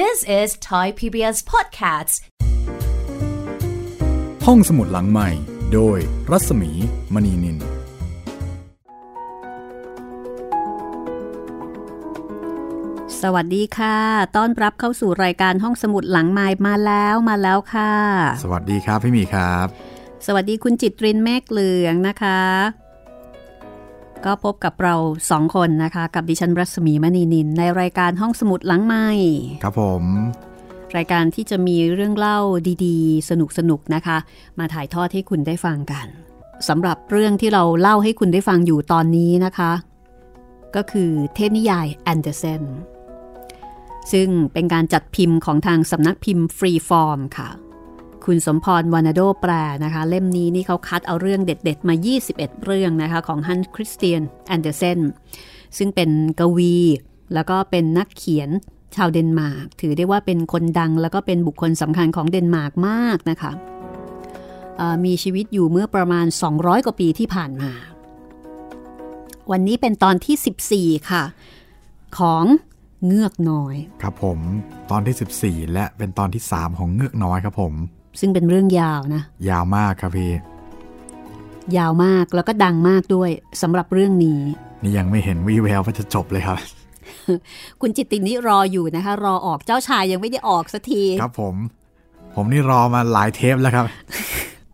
This is Thai PBS Podcasts ห้องสมุดหลังใหม่ โดยรัศมี มณีนิน สวัสดีค่ะ ต้อนรับเข้าสู่รายการห้องสมุดหลังไม้มาแล้วมาแล้วค่ะ สวัสดีครับพี่หมีครับ สวัสดีคุณจิตรินเมฆเหลืองนะคะ ก็พบกับเราสองคนนะคะ กับดิฉันรัศมีมณีนิน ในรายการห้องสมุดหลังไม้ครับผม รายการที่จะมีเรื่องเล่าดีๆ สนุกๆนะคะ มาถ่ายทอดให้คุณได้ฟังกันสำหรับเรื่องที่เราเล่าให้คุณได้ฟังอยู่ตอนนี้นะคะ ก็คือเทพนิยายแอนเดอร์เซนซึ่งเป็นการจัดพิมพ์ของทางสำนักพิมพ์ฟรีฟอร์มค่ะ คุณสมพรวานาโดแปลนะคะ เล่มนี้นี่เขาคัดเอาเรื่องเด็ด ๆ มา 21 เรื่องนะคะของฮันส์คริสเตียนแอนเดอร์เซนซึ่งเป็นกวี แล้วก็เป็นนักเขียนชาวเดนมาร์กถือได้ว่าเป็นคนดัง แล้วก็เป็นบุคคลสำคัญของเดนมาร์กมากนะคะมีชีวิตอยู่เมื่อประมาณ 200 กว่าปีที่ผ่านมา วันนี้เป็นตอนที่ 14 ค่ะ ของเงือกน้อย ครับผมตอนที่ 14 และเป็นตอนที่ 3 ของเงือกน้อยครับผม ซึ่งเป็นเรื่องยาวนะ ยาวมากครับพี่ ยาวมากแล้วก็ดังมากด้วยสำหรับเรื่องนี้ นี่ยังไม่เห็นวี่แววว่าจะจบเลยครับ คุณจิตตินี่รออยู่นะคะ รอออกเจ้าชายยังไม่ได้ออกสักที ครับผม ผมนี่รอมาหลายเทปแล้วครับ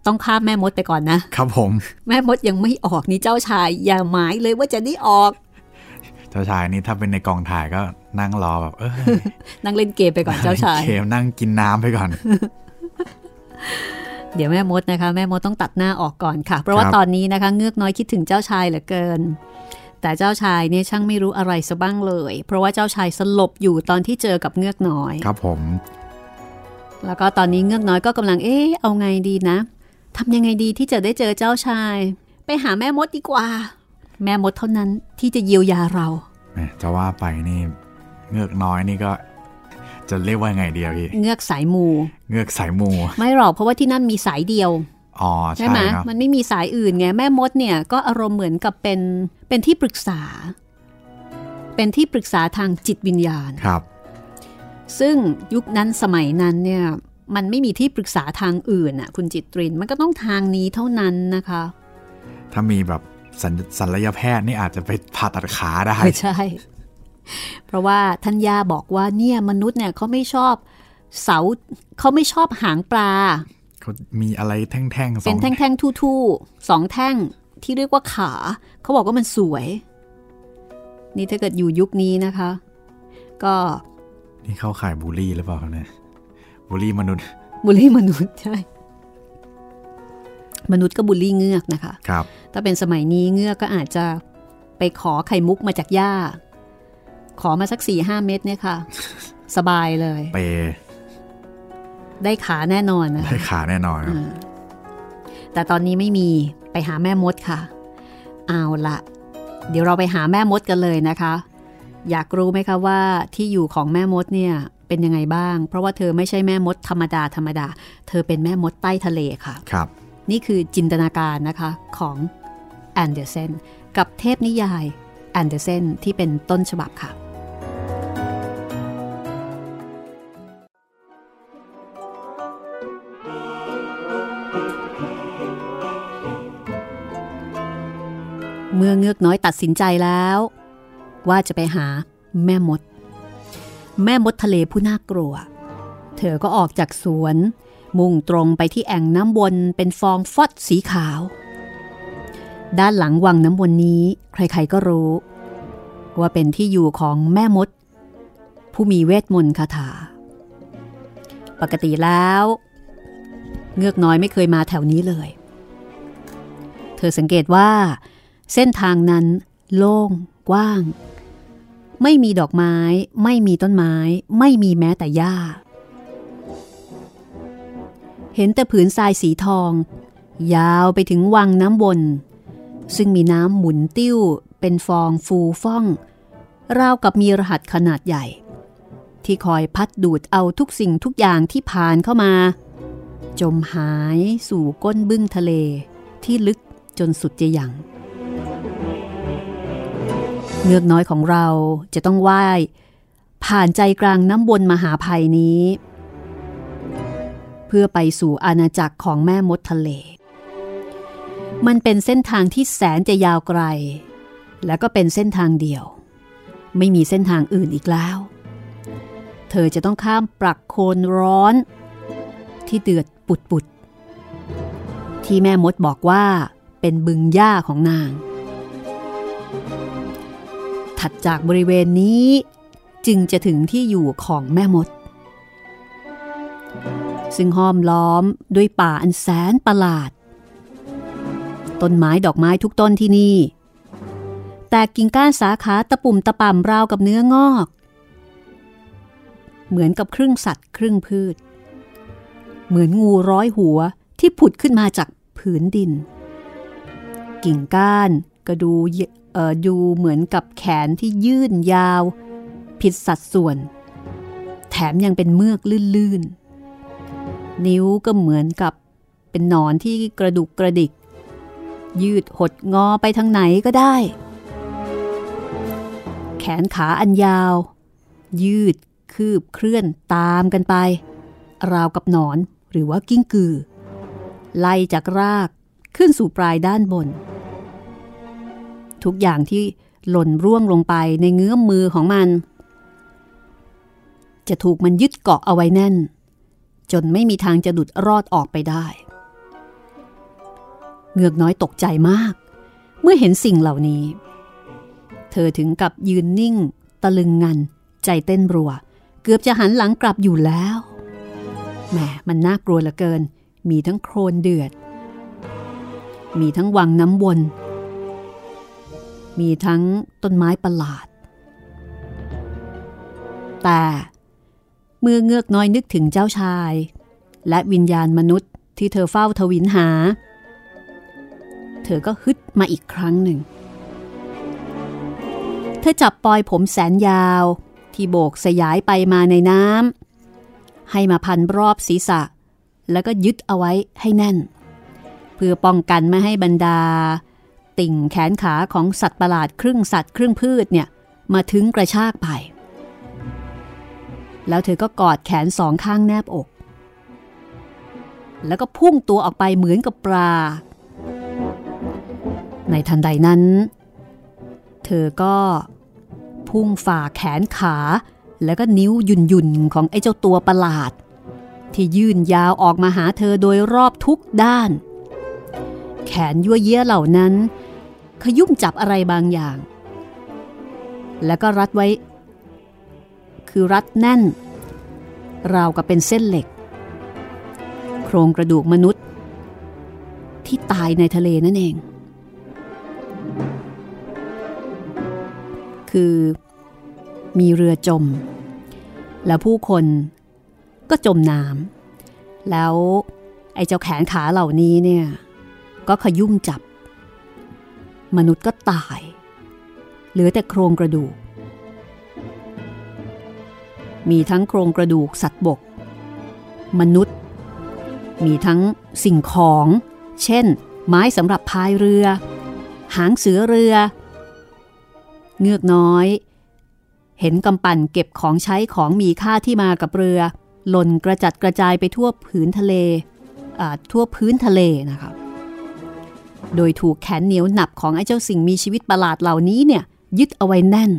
ต้องข้ามแม่มดไปก่อนนะ ครับผม แม่มดยังไม่ออกนี่เจ้าชาย อย่าหมายเลยว่าจะได้ออก เจ้าชายนี่ถ้าเป็นในกองถ่ายก็นั่งรอแบบเออนั่งเล่นเกมไปก่อนเจ้าชายเคมนั่งกินน้ำไปก่อน เดี๋ยวแม่มดนะคะ แม่มดต้องตัดหน้าออกก่อนค่ะ เพราะว่าครับตอนนี้นะคะ เงือกน้อยคิดถึงเจ้าชายเหลือเกิน แต่เจ้าชายเนี่ยช่างไม่รู้อะไรซะบ้างเลย เพราะว่าเจ้าชายสลบอยู่ตอนที่เจอกับเงือกน้อย ครับผม แล้วก็ตอนนี้เงือกน้อยก็กำลังเอ๊ะเอาไงดีนะทำยังไงดีที่จะได้เจอเจ้าชาย ไปหาแม่มดดีกว่า แม่มดเท่านั้นที่จะเยียวยาเราแหมจะว่าไปนี่เงือกน้อยนี่ก็ จะเรียกว่าไงเดียวพี่ เงือกสายมู เงือกสายมู ไม่หรอกเพราะว่าที่นั่นมีสายเดียวอ๋อใช่ใช่ไหมเนาะมันไม่มีสายอื่นไงแม่มดเนี่ยก็อารมณ์เหมือนกับเป็นเป็นที่ปรึกษา เป็นที่ปรึกษาทางจิตวิญญาณครับ ซึ่งยุคนั้นสมัยนั้นเนี่ยมันไม่มีที่ปรึกษาทางอื่นน่ะคุณจิตรินมันก็ต้องทางนี้เท่านั้นนะคะ ถ้ามีแบบสัญศัลยแพทย์นี่อาจจะไปผ่าตัดขาได้ไม่ใช่ เพราะว่าท่านย่าบอกว่าเนี่ยมนุษย์เนี่ยเขาไม่ชอบเสาเขาไม่ชอบหางปลาเขามีอะไรแท่งๆสเป็อนงแท่งๆทู่ๆสองแท่งที่เรียกว่าขาเขาบอกว่ามันสวย นี่ถ้าเกิดอยู่ยุคนี้นะคะ ก็ นี่เข้าข่ายบูลลี่หรือเปล่าครับเนี่ยบูลลี่มนุษย์บูลลี่มนุษย์ใช่มนุษย์ก็บูลลี่เงือกนะคะ ครับ ถ้าเป็นสมัยนี้เงือกก็อาจจะไปขอไข่มุกมาจากย่า ขอมาสักสี่ห้าเม็ดเนี่ยค่ะ สบายเลยเปได้ขาแน่นอนนะได้ขาแน่นอนครับแต่ตอนนี้ไม่มีไปหาแม่มดค่ะ เอาละเดี๋ยวเราไปหาแม่มดกันเลยนะคะ อยากรู้ไหมคะว่าที่อยู่ของแม่มดเนี่ยเป็นยังไงบ้าง เพราะว่าเธอไม่ใช่แม่มดธรรมดาธรรมดา เธอเป็นแม่มดใต้ทะเลค่ะครับ นี่คือจินตนาการนะคะของแอนเดอร์เซนกับเทพนิยายแอนเดอร์เซนที่เป็นต้นฉบับค่ะ มื่อเงือกน้อยตัดสินใจแล้ว ว่าจะไปหาแม่มด แม่มดทะเลผู้น่ากลัว เธอก็ออกจากสวน มุ่งตรงไปที่แอ่งน้ำวนเป็นฟองฟอดสีขาว ด้านหลังวังน้ำวนนี้ ใครๆก็รู้ ว่าเป็นที่อยู่ของแม่มด ผู้มีเวทมนต์คาถา ปกติแล้ว เงือกน้อยไม่เคยมาแถวนี้เลย เธอสังเกตว่า เส้นทางนั้น โล่ง กว้าง ไม่มีดอกไม้ ไม่มีต้นไม้ ไม่มีแม้แต่หญ้า เห็นแต่ผืนทรายสีทอง ยาวไปถึงวังน้ำวน ซึ่งมีน้ำหมุนติ้ว เป็นฟองฟูฟ่อง ราวกับมีรหัสขนาดใหญ่ ที่คอยพัดดูดเอาทุกสิ่งทุกอย่างที่ผ่านเข้ามา จมหายสู่ก้นบึ้งทะเลที่ลึกจนสุดจะยัง เงือกน้อยของเราจะต้องว่าย ผ่านใจกลางน้ำบนมหาภัยนี้ เพื่อไปสู่อาณาจักรของแม่มดทะเล มันเป็นเส้นทางที่แสนจะยาวไกล และก็เป็นเส้นทางเดียว ไม่มีเส้นทางอื่นอีกแล้ว เธอจะต้องข้ามปรักโคนร้อน ที่เดือดปุดปุดที่แม่มดบอกว่าเป็นบึงหญ้าของนาง ถัดจากบริเวณนี้จึงจะถึงที่อยู่ของแม่มด ซึ่งห้อมล้อมด้วยป่าอันแสนประหลาด ต้นไม้ดอกไม้ทุกต้นที่นี่ แต่กิ่งก้านสาขาตะปุ่มตะป่ำราวกับเนื้องอก เหมือนกับครึ่งสัตว์ครึ่งพืช เหมือนงูร้อยหัวที่ผุดขึ้นมาจากผืนดิน กิ่งก้านก็ดูเอ่อ ดูเหมือนกับแขนที่ยื่นยาว ผิดสัดส่วน แถมยังเป็นเมือกลื่นๆ นิ้วก็เหมือนกับเป็นหนอนที่กระดุกกระดิก ยืดหดงอไปทางไหนก็ได้ แขนขาอันยาว ยืดคืบเคลื่อนตามกันไป ราวกับหนอนหรือว่ากิ้งกือ ไล่จากรากขึ้นสู่ปลายด้านบน ทุกอย่างที่หล่นร่วงลงไปในเงื้อมมือของมัน จะถูกมันยึดเกาะเอาไว้แน่น จนไม่มีทางจะดุดรอดออกไปได้ เงือกน้อยตกใจมาก เมื่อเห็นสิ่งเหล่านี้ เธอถึงกับยืนนิ่ง ตะลึงงัน ใจเต้นรัว เกือบจะหันหลังกลับอยู่แล้วแหมมันน่ากลัวเหลือเกิน มีทั้งโครนเดือด มีทั้งวังน้ำวน มีทั้งต้นไม้ประหลาด แต่เมื่อเงือกน้อยนึกถึงเจ้าชาย และวิญญาณมนุษย์ที่เธอเฝ้าทวินหา เธอก็ฮึดมาอีกครั้งหนึ่ง เธอจับปลอยผมแสนยาวที่โบกสยายไปมาในน้ำให้มาพันรอบศีรษะ แล้วก็ยึดเอาไว้ให้แน่น เพื่อป้องกันไม่ให้บรรดา ติ่งแขนขาของสัตว์ประหลาดครึ่งสัตว์ครึ่งพืชเนี่ยมาถึงกระชากไป แล้วเธอก็กอดแขนสองข้างแนบอก แล้วก็พุ่งตัวออกไปเหมือนกับปลา ในทันใดนั้น เธอก็พุ่งฝ่าแขนขา แล้วก็นิ้วยุ่นยุนของไอ้เจ้าตัวประหลาด ที่ยื่นยาวออกมาหาเธอโดยรอบทุกด้าน แขนยั่วเยี่ยเหล่านั้น ขยุ่มจับอะไรบางอย่าง แล้วก็รัดไว้ คือรัดแน่น ราวกับเป็นเส้นเหล็ก โครงกระดูกมนุษย์ ที่ตายในทะเลนั่นเอง คือมีเรือจม แล้วผู้คนก็จมน้ำแล้วไอ้เจ้าแขนขาเหล่านี้เนี่ย ก็ขยุ่มจับ มนุษย์ก็ตาย เหลือแต่โครงกระดูก มีทั้งโครงกระดูกสัตว์บก มนุษย์ มีทั้งสิ่งของ เช่น ไม้สำหรับพายเรือ หางเสือเรือ เงือกน้อย เห็นกำปั่นเก็บของใช้ของมีค่าที่มากับเรือหล่นกระจัดกระจายไปทั่วผืนทะเลทั่วพื้นทะเลนะคะ โดยถูกแขนเหนียวหนับของไอ้เจ้าสิ่งมีชีวิตประหลาดเหล่านี้เนี่ยยึดเอาไว้แน่น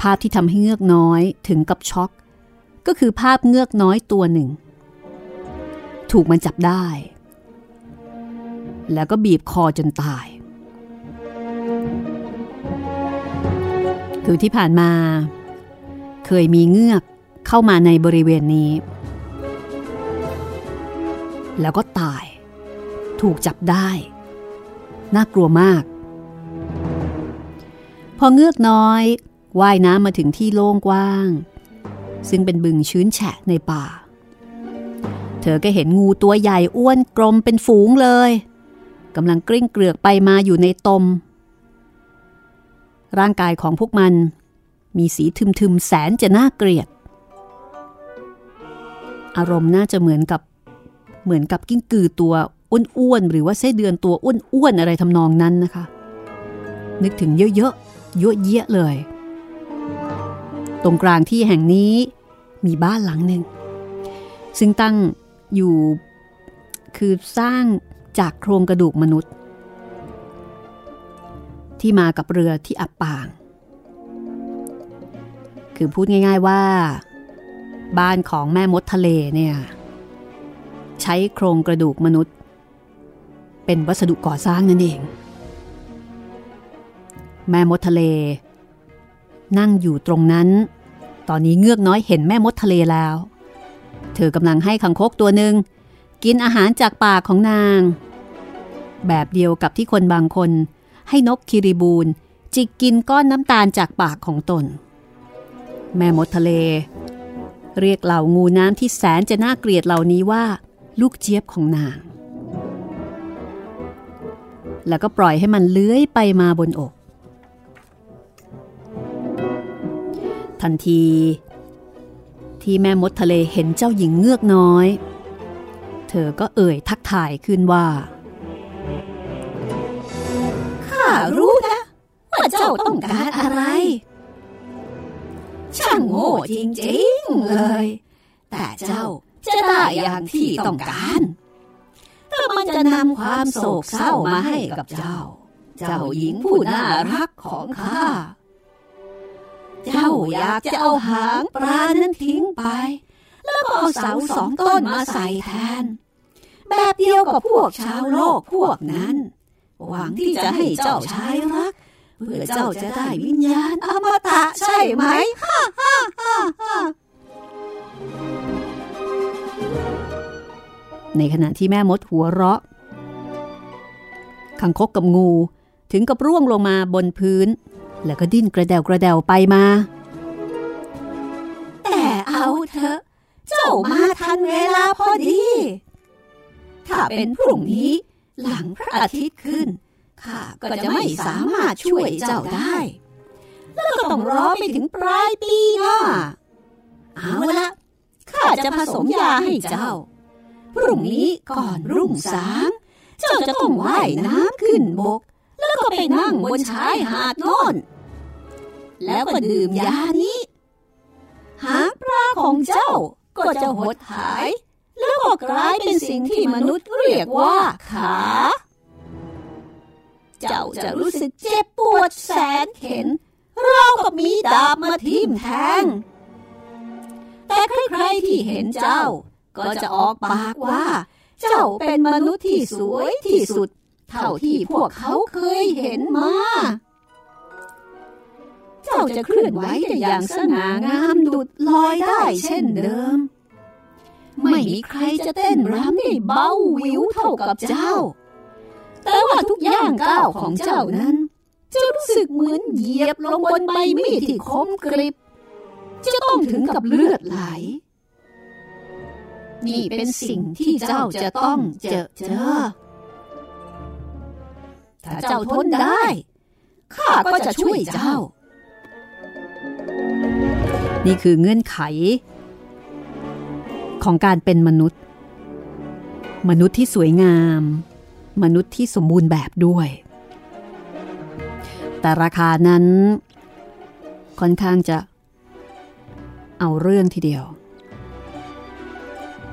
ภาพที่ทำให้เงือกน้อยถึงกับช็อก ก็คือภาพเงือกน้อยตัวหนึ่ง ถูกมันจับได้ แล้วก็บีบคอจนตาย คือที่ผ่านมา เคยมีเงือกเข้ามาในบริเวณนี้ แล้วก็ตาย ถูกจับได้ น่ากลัวมาก พอเงือกน้อยว่ายน้ำมาถึงที่โล่งกว้าง ซึ่งเป็นบึงชื้นแฉะในป่า เธอก็เห็นงูตัวใหญ่อ้วนกลมเป็นฝูงเลยกำลังกลิ้งเกลือกไปมาอยู่ในตม ร่างกายของพวกมัน มีสีทึมๆแสนจะน่าเกลียด อารมณ์น่าจะเหมือนกับเหมือนกับกิ้งกือตัว อ้วนๆหรือว่าไส้เดือนตัวอ้วนๆอะไรทำนองนั้นนะคะ นึกถึงเยอะๆเยอะเยะเลย ตรงกลางที่แห่งนี้มีบ้านหลังหนึ่ง ซึ่งตั้งอยู่คือสร้างจากโครงกระดูกมนุษย์ ที่มากับเรือที่อับปาง คือพูดง่าย ๆว่า บ้านของแม่มดทะเลเนี่ยใช้โครงกระดูกมนุษย์ เป็นวัสดุก่อสร้างนั่นเอง แม่มดทะเล นั่งอยู่ตรงนั้น ตอนนี้เงือกน้อยเห็นแม่มดทะเลแล้ว เธอกำลังให้คังคกตัวหนึ่งกินอาหารจากปากของนาง แบบเดียวกับที่คนบางคน ให้นกคิริบูนจิกกินก้อนน้ำตาลจากปากของตน แม่มดทะเล เรียกเหล่างูน้ำที่แสนจะน่าเกลียดเหล่านี้ว่า ลูกเจี๊ยบของนาง แล้วก็ปล่อยให้มันเลื้อยไปมาบนอก ทันที ที่แม่มดทะเลเห็นเจ้าหญิงเงือกน้อย เธอก็เอ่ยทักทายขึ้นว่าข้ารู้นะว่าเจ้าต้องการอะไร ช่างโง่จริงๆเลย แต่เจ้าจะได้อย่างที่ต้องการ แต่มันจะนำความโศกเศร้ามาให้กับเจ้า เจ้าหญิงผู้น่ารักของข้า เจ้าอยากจะเอาหางปลานั้นทิ้งไป แล้วก็เอาเสาสองต้นมาใส่แทน แบบเดียวกับพวกชาวโลกพวกนั้น หวังที่จะให้เจ้าชายรัก เพื่อเจ้าจะได้วิญญาณอมตะใช่ไหมฮ่าฮ่าฮ่าฮ่า ในขณะที่แม่มดหัวเราะคังคกกับงูถึงกับร่วงลงมาบนพื้น แล้วก็ดิ้นกระเดวกระเดวไปมา แต่เอาเถอะ เจ้ามาทันเวลาพอดี ถ้าเป็นพรุ่งนี้หลังพระอาทิตย์ขึ้นข้าก็จะไม่สามารถช่วยเจ้าได้ แล้วก็ต้องรอไปถึงปลายปีหน้าเอาละข้าจะผสมยาให้เจ้า พรุ่งนี้ก่อนรุ่งสางเจ้าจะต้องว่ายน้ำขึ้นบก แล้วก็ไปนั่งบนชายหาดโน่น แล้วก็ดื่มยานี้ หางปลาของเจ้าก็จะหดหาย แล้วก็กลายเป็นสิ่งที่มนุษย์เรียกว่าขา เจ้าจะรู้สึกเจ็บปวดแสนเข็น เรากับมีดาบมาทิ่มแทง แต่ใครๆที่เห็นเจ้า ก็จะออกปากว่า เจ้าเป็นมนุษย์ที่สวยที่สุด เท่าที่พวกเขาเคยเห็นมา เจ้าจะเคลื่อนไหวได้อย่างสง่างามดุดลอยได้เช่นเดิม ไม่มีใครจะเต้นรำได้เบาวิวเท่ากับเจ้า แต่ว่าทุกย่างก้าวของเจ้านั้นจะรู้สึกเหมือนเหยียบลงบนใบมีดที่คมกริบ จะต้องถึงกับเลือดไหล นี่เป็นสิ่งที่เจ้าจะต้องเจอเจอ ถ้าเจ้าทนได้ ข้าก็จะช่วยเจ้า นี่คือเงื่อนไข ของการเป็นมนุษย์ มนุษย์ที่สวยงาม มนุษย์ที่สมบูรณ์แบบด้วย แต่ราคานั้น ค่อนข้างจะ เอาเรื่องทีเดียว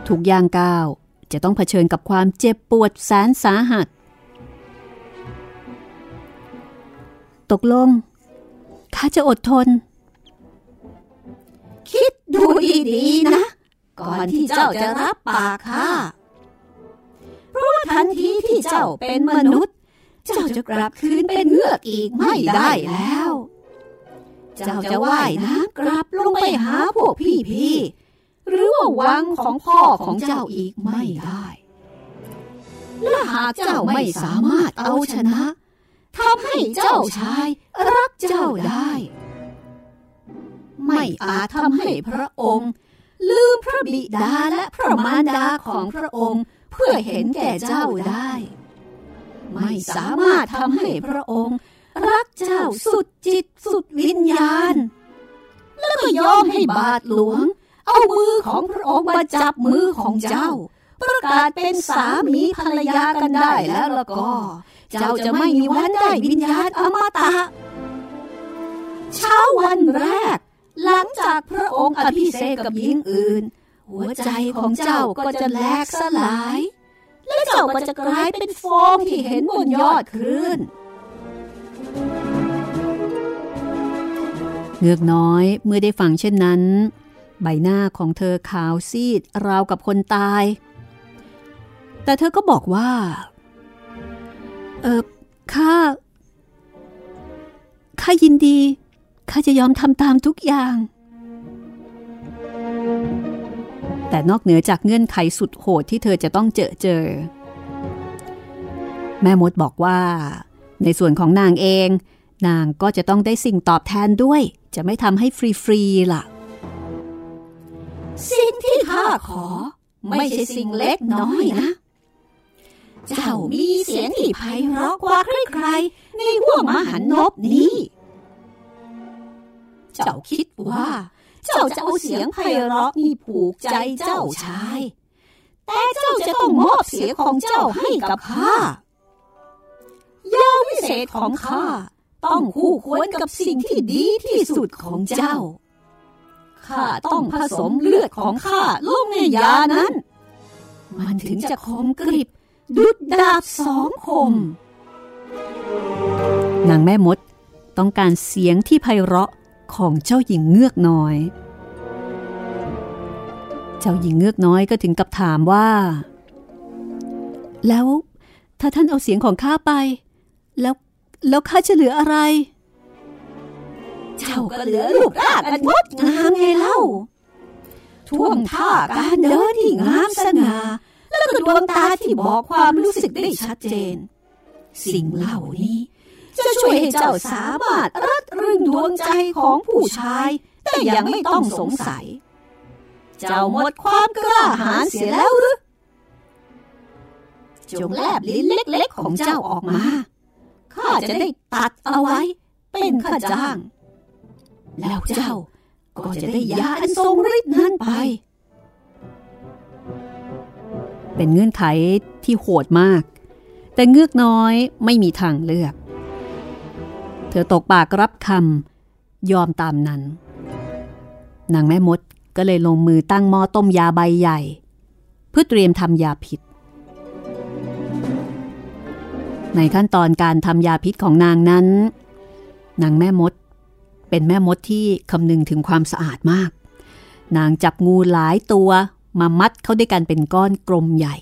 ทุกย่างก้าวจะต้องเผชิญกับความเจ็บปวดแสนสาหัส ตกลงข้าจะอดทน คิดดูดีๆนะ ก่อนที่เจ้าจะรับปากข้าเพราะว่าทันทีที่เจ้าเป็นมนุษย์ เจ้าจะกลับคืนเป็นเงือกอีกไม่ได้แล้ว เจ้าจะว่ายน้ำกลับลงไปหาพวกพี่ๆ หรือว่าวังของพ่อของเจ้าอีกไม่ได้และหากเจ้าไม่สามารถเอาชนะทำให้เจ้าชายรักเจ้าได้ ไม่อาจทำให้พระองค์ ลืมพระบิดาและพระมารดาของพระองค์เพื่อเห็นแก่เจ้าได้ ไม่สามารถทำให้พระองค์ รักเจ้าสุดจิตสุดวิญญาณ แล้วก็ยอมให้บาทหลวง เอามือของพระองค์มาจับมือของเจ้า ประกาศเป็นสามีภรรยากันได้แล้วล้วก็ เจ้าจะไม่มีวันได้วิญญาณอมตะ เช้าวันแรก หลังจากพระองค์อภิเษกกับหญิงอื่น หัวใจของเจ้าก็จะแหลกสลาย และเจ้าก็จะกลายเป็นฟองที่เห็นบนยอดคลื่นเงือกน้อยเมื่อได้ฟังเช่นนั้น ใบหน้าของเธอขาวซีดราวกับคนตาย แต่เธอก็บอกว่า เออข้า ข้ายินดี ข้าจะยอมทำตามทุกอย่าง แต่นอกเหนือจากเงื่อนไขสุดโหดที่เธอจะต้องเจอเจอ แม่มดบอกว่า ในส่วนของนางเอง นางก็จะต้องได้สิ่งตอบแทนด้วย จะไม่ทำให้ฟรี ๆล่ะ สิ่งที่ข้าขอ ไม่ใช่สิ่งเล็กน้อยนะ เจ้ามีเสียงที่ไพเราะกว่าใครๆ ในห่วงมหันนบนี้ เจ้าคิดว่า เจ้าจะเอาเสียงไพเราะนี่ผูกใจเจ้าชาย แต่เจ้าจะต้องมอบเสียงของเจ้าให้กับข้ายาวิเศษของข้าต้องคู่ควรกับสิ่งที่ดีที่สุดของเจ้า ข้าต้องผสมเลือดของข้าลงในยานั้น มันถึงจะคมกริบ ดุดดาบสองคม นางแม่มดต้องการเสียงที่ไพเราะของเจ้าหญิงเงือกน้อย เจ้าหญิงเงือกน้อยก็ถึงกับถามว่า แล้วถ้าท่านเอาเสียงของข้าไป แล้วแล้วข้าจะเหลืออะไร เจ้าก็เหลือรูปร่างอันงดงามไงเล่า ท่วงท่าการเดินที่งามสง่าแล้วก็ดวงตาที่บอกความรู้สึกได้ชัดเจน สิ่งเหล่านี้ จะช่วยให้เจ้าสามารถรัดรึงดวงใจของผู้ชาย แต่ยังไม่ต้องสงสัย เจ้าหมดความกล้าหาญเสียแล้วหรือจงแลบลิ้นเล็กๆของเจ้าออกมาข้าจะได้ตัดเอาไว้ เป็นข้าจ้าง แล้วเจ้าก็จะได้ยาอันทรงฤทธิ์นั้นไป เป็นเงื่อนไขที่โหดมาก แต่เงือกน้อยไม่มีทางเลือก เธอตกปากรับคำยอมตามนั้น นางแม่มดก็เลยลงมือตั้งหม้อต้มยาใบใหญ่ เพื่อเตรียมทำยาพิษ ในขั้นตอนการทำยาพิษของนางนั้น นางแม่มด เป็นแม่มดที่คำนึงถึงความสะอาดมาก นางจับงูหลายตัวมามัดเข้าด้วยกันเป็นก้อนกลมใหญ่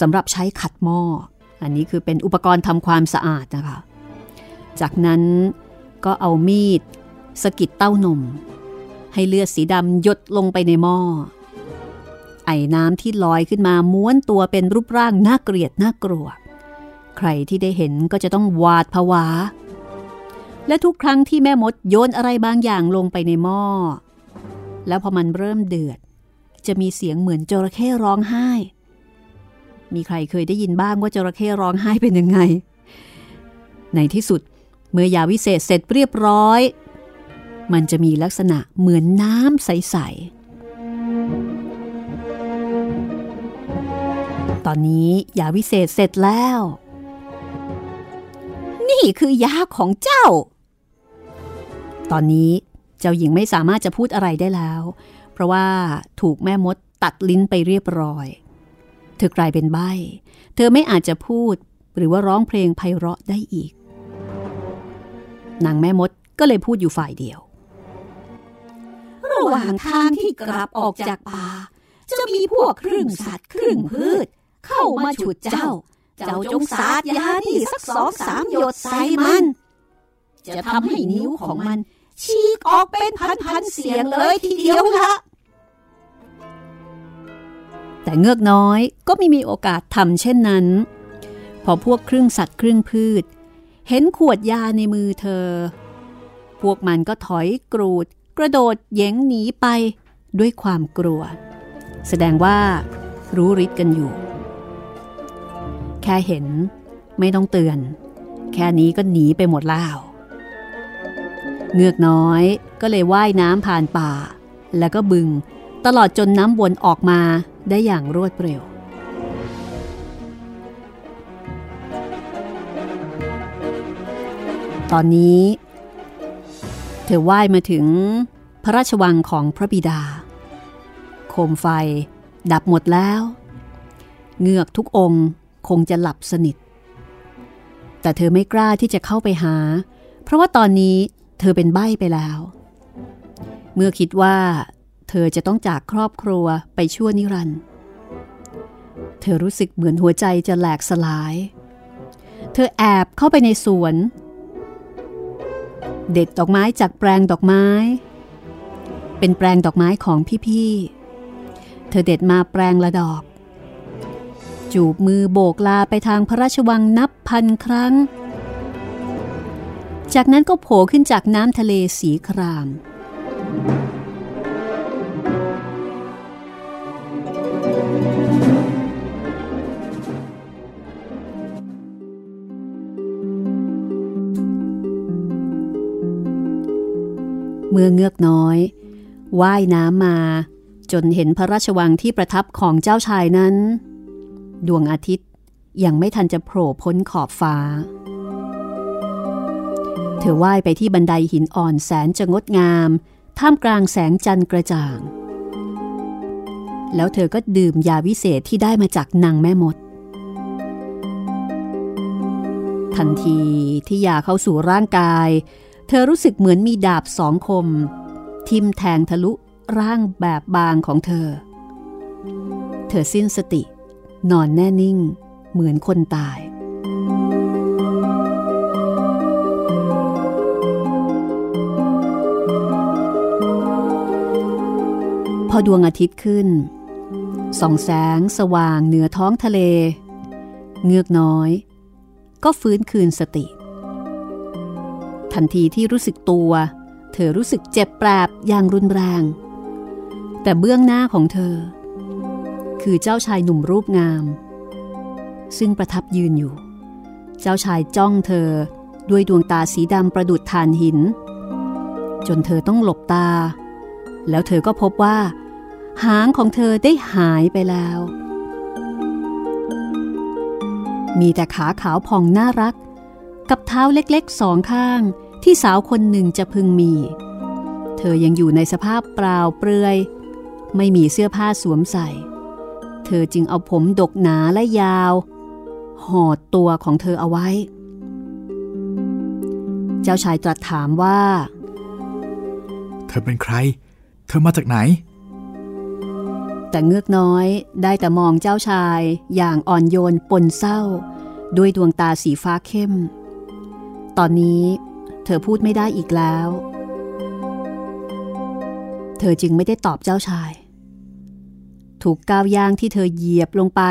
สำหรับใช้ขัดหม้อ อันนี้คือเป็นอุปกรณ์ทำความสะอาดนะคะ จากนั้นก็เอามีดสกิดเต้านม ให้เลือดสีดำหยดลงไปในหม้อ ไอ้น้ำที่ลอยขึ้นมาม้วนตัวเป็นรูปร่างน่าเกลียดน่ากลัว ใครที่ได้เห็นก็จะต้องหวาดผวา และทุกครั้งที่แม่มดโยนอะไรบางอย่างลงไปในหม้อ แล้วพอมันเริ่มเดือด จะมีเสียงเหมือนจระเข้ร้องไห้ มีใครเคยได้ยินบ้างว่าจระเข้ร้องไห้เป็นยังไง ในที่สุดเมื่อยาวิเศษเสร็จเรียบร้อย มันจะมีลักษณะเหมือนน้ำใส ๆ ตอนนี้ยาวิเศษเสร็จแล้ว นี่คือยาของเจ้า ตอนนี้เจ้าหญิงไม่สามารถจะพูดอะไรได้แล้ว เพราะว่าถูกแม่มดตัดลิ้นไปเรียบร้อย เธอกลายเป็นใบ้ เธอไม่อาจจะพูดหรือว่าร้องเพลงไพเราะได้อีก นางแม่มดก็เลยพูดอยู่ฝ่ายเดียว ระหว่างทางที่กลับออกจากป่า จะมีพวกครึ่งสัตว์ครึ่งพืช เข้ามาฉุดเจ้า เจ้าจงสาดยานี่สักสองสามหยดใส่มัน จะทำให้นิ้วของมัน ฉีกออกเป็นพันๆเสียงเลยทีเดียวละแต่เงือกน้อยก็ไม่มีโอกาสทำเช่นนั้น พอพวกครึ่งสัตว์ครึ่งพืช เห็นขวดยาในมือเธอ พวกมันก็ถอยกรูด กระโดดเย้งหนีไปด้วยความกลัว แสดงว่ารู้ฤทธิ์กันอยู่ แค่เห็นไม่ต้องเตือน แค่นี้ก็หนีไปหมดแล้ว เงือกน้อยก็เลยว่ายน้ำผ่านป่า แล้วก็บึง ตลอดจนน้ำวนออกมาได้อย่างรวดเร็ว ตอนนี้ เธอว่ายมาถึงพระราชวังของพระบิดา โคมไฟดับหมดแล้ว เงือกทุกองค์คงจะหลับสนิท แต่เธอไม่กล้าที่จะเข้าไปหา เพราะว่าตอนนี้ เธอเป็นใบ้ไปแล้ว เมื่อคิดว่า เธอจะต้องจากครอบครัวไปชั่วนิรันดร์เธอรู้สึกเหมือนหัวใจจะแหลกสลาย เธอแอบเข้าไปในสวน เด็ดดอกไม้จากแปลงดอกไม้ เป็นแปลงดอกไม้ของพี่ๆ เธอเด็ดมาแปลงละดอก จูบมือโบกลาไปทางพระราชวังนับพันครั้ง จากนั้นก็โผล่ขึ้นจากน้ำทะเลสีคราม เมื่อเงือกน้อยว่ายน้ำมา จนเห็นพระราชวังที่ประทับของเจ้าชายนั้น ดวงอาทิตย์ยังไม่ทันจะโผล่พ้นขอบฟ้า เธอว่ายไปที่บันไดหินอ่อนแสนจะงดงาม ท่ามกลางแสงจันทร์กระจ่าง แล้วเธอก็ดื่มยาวิเศษที่ได้มาจากนางแม่มด ทันทีที่ยาเข้าสู่ร่างกาย เธอรู้สึกเหมือนมีดาบสองคม ทิมแทงทะลุร่างแบบบางของเธอ เธอสิ้นสติ นอนแน่นิ่ง เหมือนคนตาย พอดวงอาทิตย์ขึ้นส่องแสงสว่างเหนือท้องทะเล เงือกน้อย ก็ฟื้นคืนสติ ทันทีที่รู้สึกตัว เธอรู้สึกเจ็บแปรบอย่างรุนแรง แต่เบื้องหน้าของเธอ คือเจ้าชายหนุ่มรูปงาม ซึ่งประทับยืนอยู่ เจ้าชายจ้องเธอด้วยดวงตาสีดำประดุดฐานหิน จนเธอต้องหลบตา แล้วเธอก็พบว่า หางของเธอได้หายไปแล้ว มีแต่ขาขาวผ่องน่ารัก กับเท้าเล็กๆสองข้างที่สาวคนหนึ่งจะพึงมี เธอยังอยู่ในสภาพเปล่าเปลือย ไม่มีเสื้อผ้าสวมใส่ เธอจึงเอาผมดกหนาและยาวห่อตัวของเธอเอาไว้ เจ้าชายตรัสถามว่า เธอเป็นใคร เธอมาจากไหน แต่เงือกน้อยได้แต่มองเจ้าชายอย่างอ่อนโยนปนเศร้า ด้วยดวงตาสีฟ้าเข้ม ตอนนี้เธอพูดไม่ได้อีกแล้ว เธอจึงไม่ได้ตอบเจ้าชาย ถูกก้าวย่างที่เธอเหยียบลงไป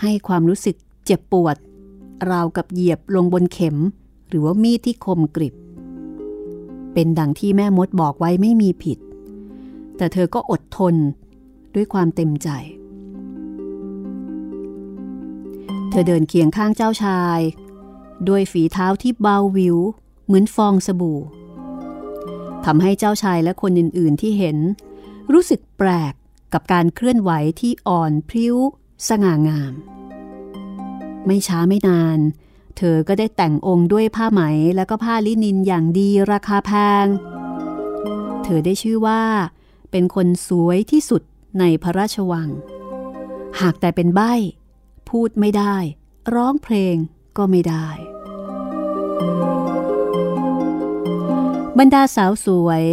ให้ความรู้สึกเจ็บปวด ราวกับเหยียบลงบนเข็ม หรือว่ามีดที่คมกริบ เป็นดังที่แม่มดบอกไว้ไม่มีผิดแต่เธอก็อดทน ด้วยความเต็มใจ เธอเดินเคียงข้างเจ้าชาย ด้วยฝีเท้าที่เบาวิว เหมือนฟองสบู่ทำให้เจ้าชายและคนอื่น ๆ ที่เห็น รู้สึกแปลกกับการเคลื่อนไหวที่อ่อนพริ้ว สง่างาม ไม่ช้าไม่นาน เธอก็ได้แต่งองค์ด้วยผ้าไหมและก็ผ้าลินินอย่างดีราคาแพง เธอได้ชื่อว่า เป็นคนสวยที่สุด ในพระราชวัง หากแต่เป็นใบ้ พูดไม่ได้ ร้องเพลงก็ไม่ได้ บรรดาสาวสวย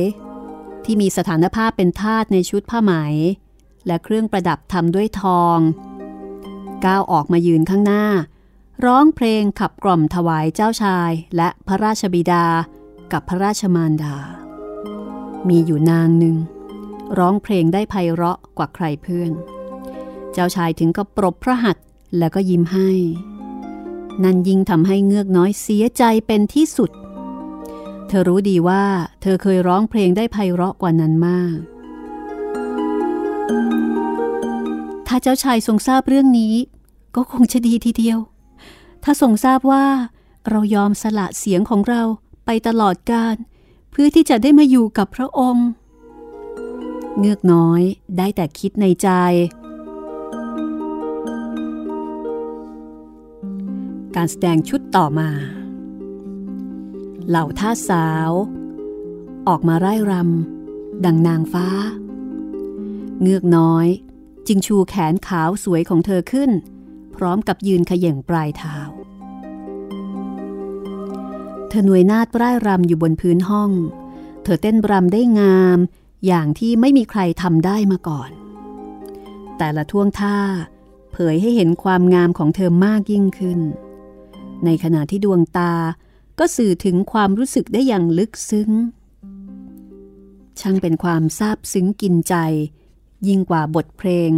ที่มีสถานภาพเป็นทาสในชุดผ้าไหม และเครื่องประดับทำด้วยทอง ก้าวออกมายืนข้างหน้า ร้องเพลงขับกล่อมถวายเจ้าชายและพระราชบิดากับพระราชมารดา มีอยู่นางหนึ่ง ร้องเพลงได้ไพเราะกว่าใครเพื่อน เจ้าชายถึงกับปรบพระหัตถ์แล้วก็ยิ้มให้ นันยิ่งทำให้เงือกน้อยเสียใจเป็นที่สุด เธอรู้ดีว่า เธอเคยร้องเพลงได้ไพเราะกว่านั้นมาก ถ้าเจ้าชายทรงทราบเรื่องนี้ ก็คงจะดีทีเดียว ถ้าทรงทราบว่า เรายอมสละเสียงของเราไปตลอดกาลเพื่อที่จะได้มาอยู่กับพระองค์ เงือกน้อยได้แต่คิดในใจ การแสดงชุดต่อมา เหล่าท่าสาว ออกมาไร่รำดังนางฟ้า เงือกน้อยจึงชูแขนขาวสวยของเธอขึ้น พร้อมกับยืนเขย่งปลายเท้า เธอหน่วยนาดไร่รำอยู่บนพื้นห้อง เธอเต้นรำได้งาม อย่างที่ไม่มีใครทำได้มาก่อน แต่ละท่วงท่าเผยให้เห็นความงามของเธอมากยิ่งขึ้น ในขณะที่ดวงตาก็สื่อถึงความรู้สึกได้อย่างลึกซึ้ง ช่างเป็นความซาบซึ้งกินใจ ยิ่งกว่าบทเพลง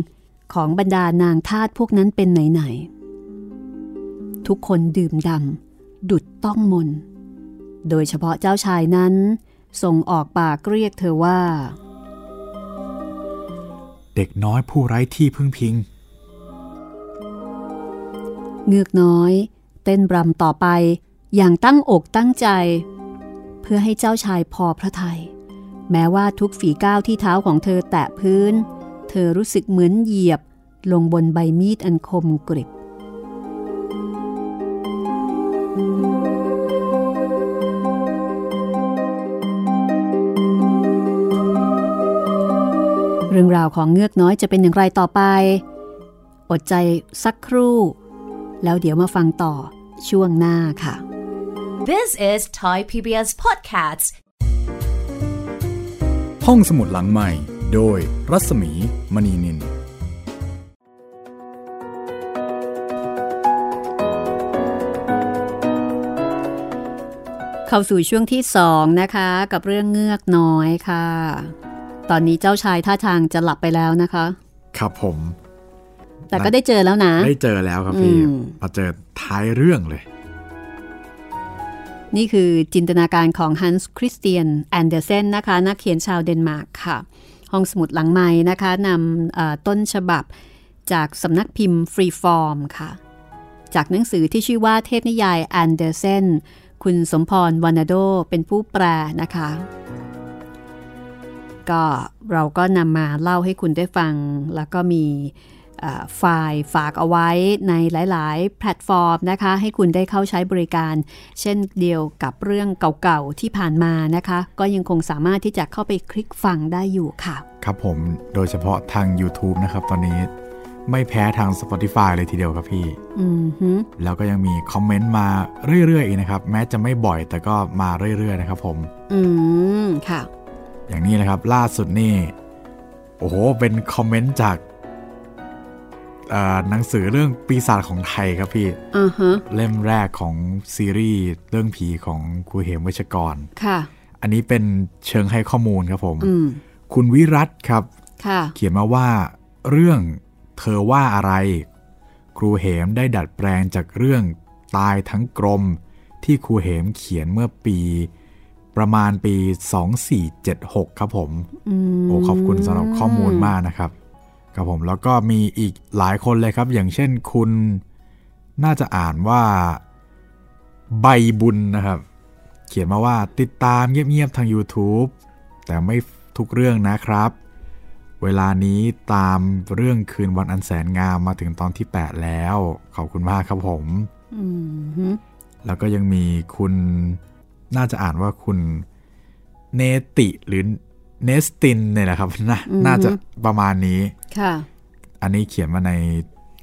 ของบรรดานางทาสพวกนั้นเป็นไหนๆทุกคนดื่มดำดุดต้องมน โดยเฉพาะเจ้าชายนั้น ส่งออกปากเรียกเธอว่า เด็กน้อยผู้ไร้ที่พึ่งพิง เงือกน้อย เต้นรำต่อไปอย่างตั้งอกตั้งใจ เพื่อให้เจ้าชายพอพระทยัยแม้ว่าทุกฝีก้าวที่เท้าของเธอแตะพื้น เธอรู้สึกเหมือนเหยียบ ลงบนใบมีดอันคมกริบ เรื่องราวของเงือกน้อยจะเป็นอย่างไรต่อไป อดใจสักครู่ แล้วเดี๋ยวมาฟังต่อช่วงหน้าค่ะ This is Thai PBS Podcasts ห้องสมุดหลังใหม่ โดยรัศมีมณีนินเข้าสู่ช่วงที่สองนะคะ กับเรื่องเงือกน้อยค่ะ ตอนนี้เจ้าชายท่าทางจะหลับไปแล้วนะคะ ครับผม แต่ก็ได้เจอแล้วนะ ได้เจอแล้วครับพี่อืมมาเจอท้ายเรื่องเลย นี่คือจินตนาการของฮันส์คริสเตียนแอนเดอร์เซนนะคะ นักเขียนชาวเดนมาร์กค่ะ ห้องสมุดหลังไมค์นะคะนำเอ่อต้นฉบับจากสำนักพิมพ์ฟรีฟอร์มค่ะ จากหนังสือที่ชื่อว่าเทพนิยายแอนเดอร์เซนคุณสมพรวานาโดเป็นผู้แปลนะคะ ก็เราก็นำมาเล่าให้คุณได้ฟัง แล้วก็มีเอ่อไฟล์ฝากเอาไว้ในหลาย ๆ แพลตฟอร์มนะคะ ให้คุณได้เข้าใช้บริการ เช่นเดียวกับเรื่องเก่า ๆ ที่ผ่านมานะคะ ก็ยังคงสามารถที่จะเข้าไปคลิกฟังได้อยู่ค่ะ ครับผมโดยเฉพาะทาง YouTube นะครับตอนนี้ไม่แพ้ทาง Spotify เลยทีเดียวครับพี่อืมฮึแล้วก็ยังมีคอมเมนต์มาเรื่อย ๆ อีกนะครับ แม้จะไม่บ่อยแต่ก็มาเรื่อย ๆ นะครับผม อืม ค่ะ อย่างนี้นะครับ ล่าสุดนี่ โอ้โห เป็นคอมเมนต์จากเอ่อหนังสือเรื่องปีศาจของไทยครับพี่อ่าฮะเล่มแรกของซีรีส์เรื่องผีของครูเหมเวชกรค่ะ อันนี้เป็นเชิงให้ข้อมูลครับผมอืมคุณวิรัตครับค่ะเขียนมาว่าเรื่องเธอว่าอะไร ครูเหมได้ดัดแปลงจากเรื่องตายทั้งกรม ที่ครูเหมเขียนเมื่อปี ประมาณปี 2476 ครับผมอืมโอ้ขอบคุณสำหรับข้อมูลมากนะครับ ครับผมแล้วก็มีอีกหลายคนเลยครับ อย่างเช่นคุณน่าจะอ่านว่าใบบุญนะครับ เขียนมาว่าติดตามเงียบๆทาง YouTube แต่ไม่ทุกเรื่องนะครับ เวลานี้ตามเรื่องคืนวันอันแสนงามมาถึงตอนที่ 8 แล้ว ขอบคุณมากครับผมอืมฮึแล้วก็ยังมีคุณ น่าจะอ่านว่าคุณเนติหรือเนสตินเนี่ยแหละครับนาน่าจะประมาณนี้ค่ะ อันนี้เขียนมาใน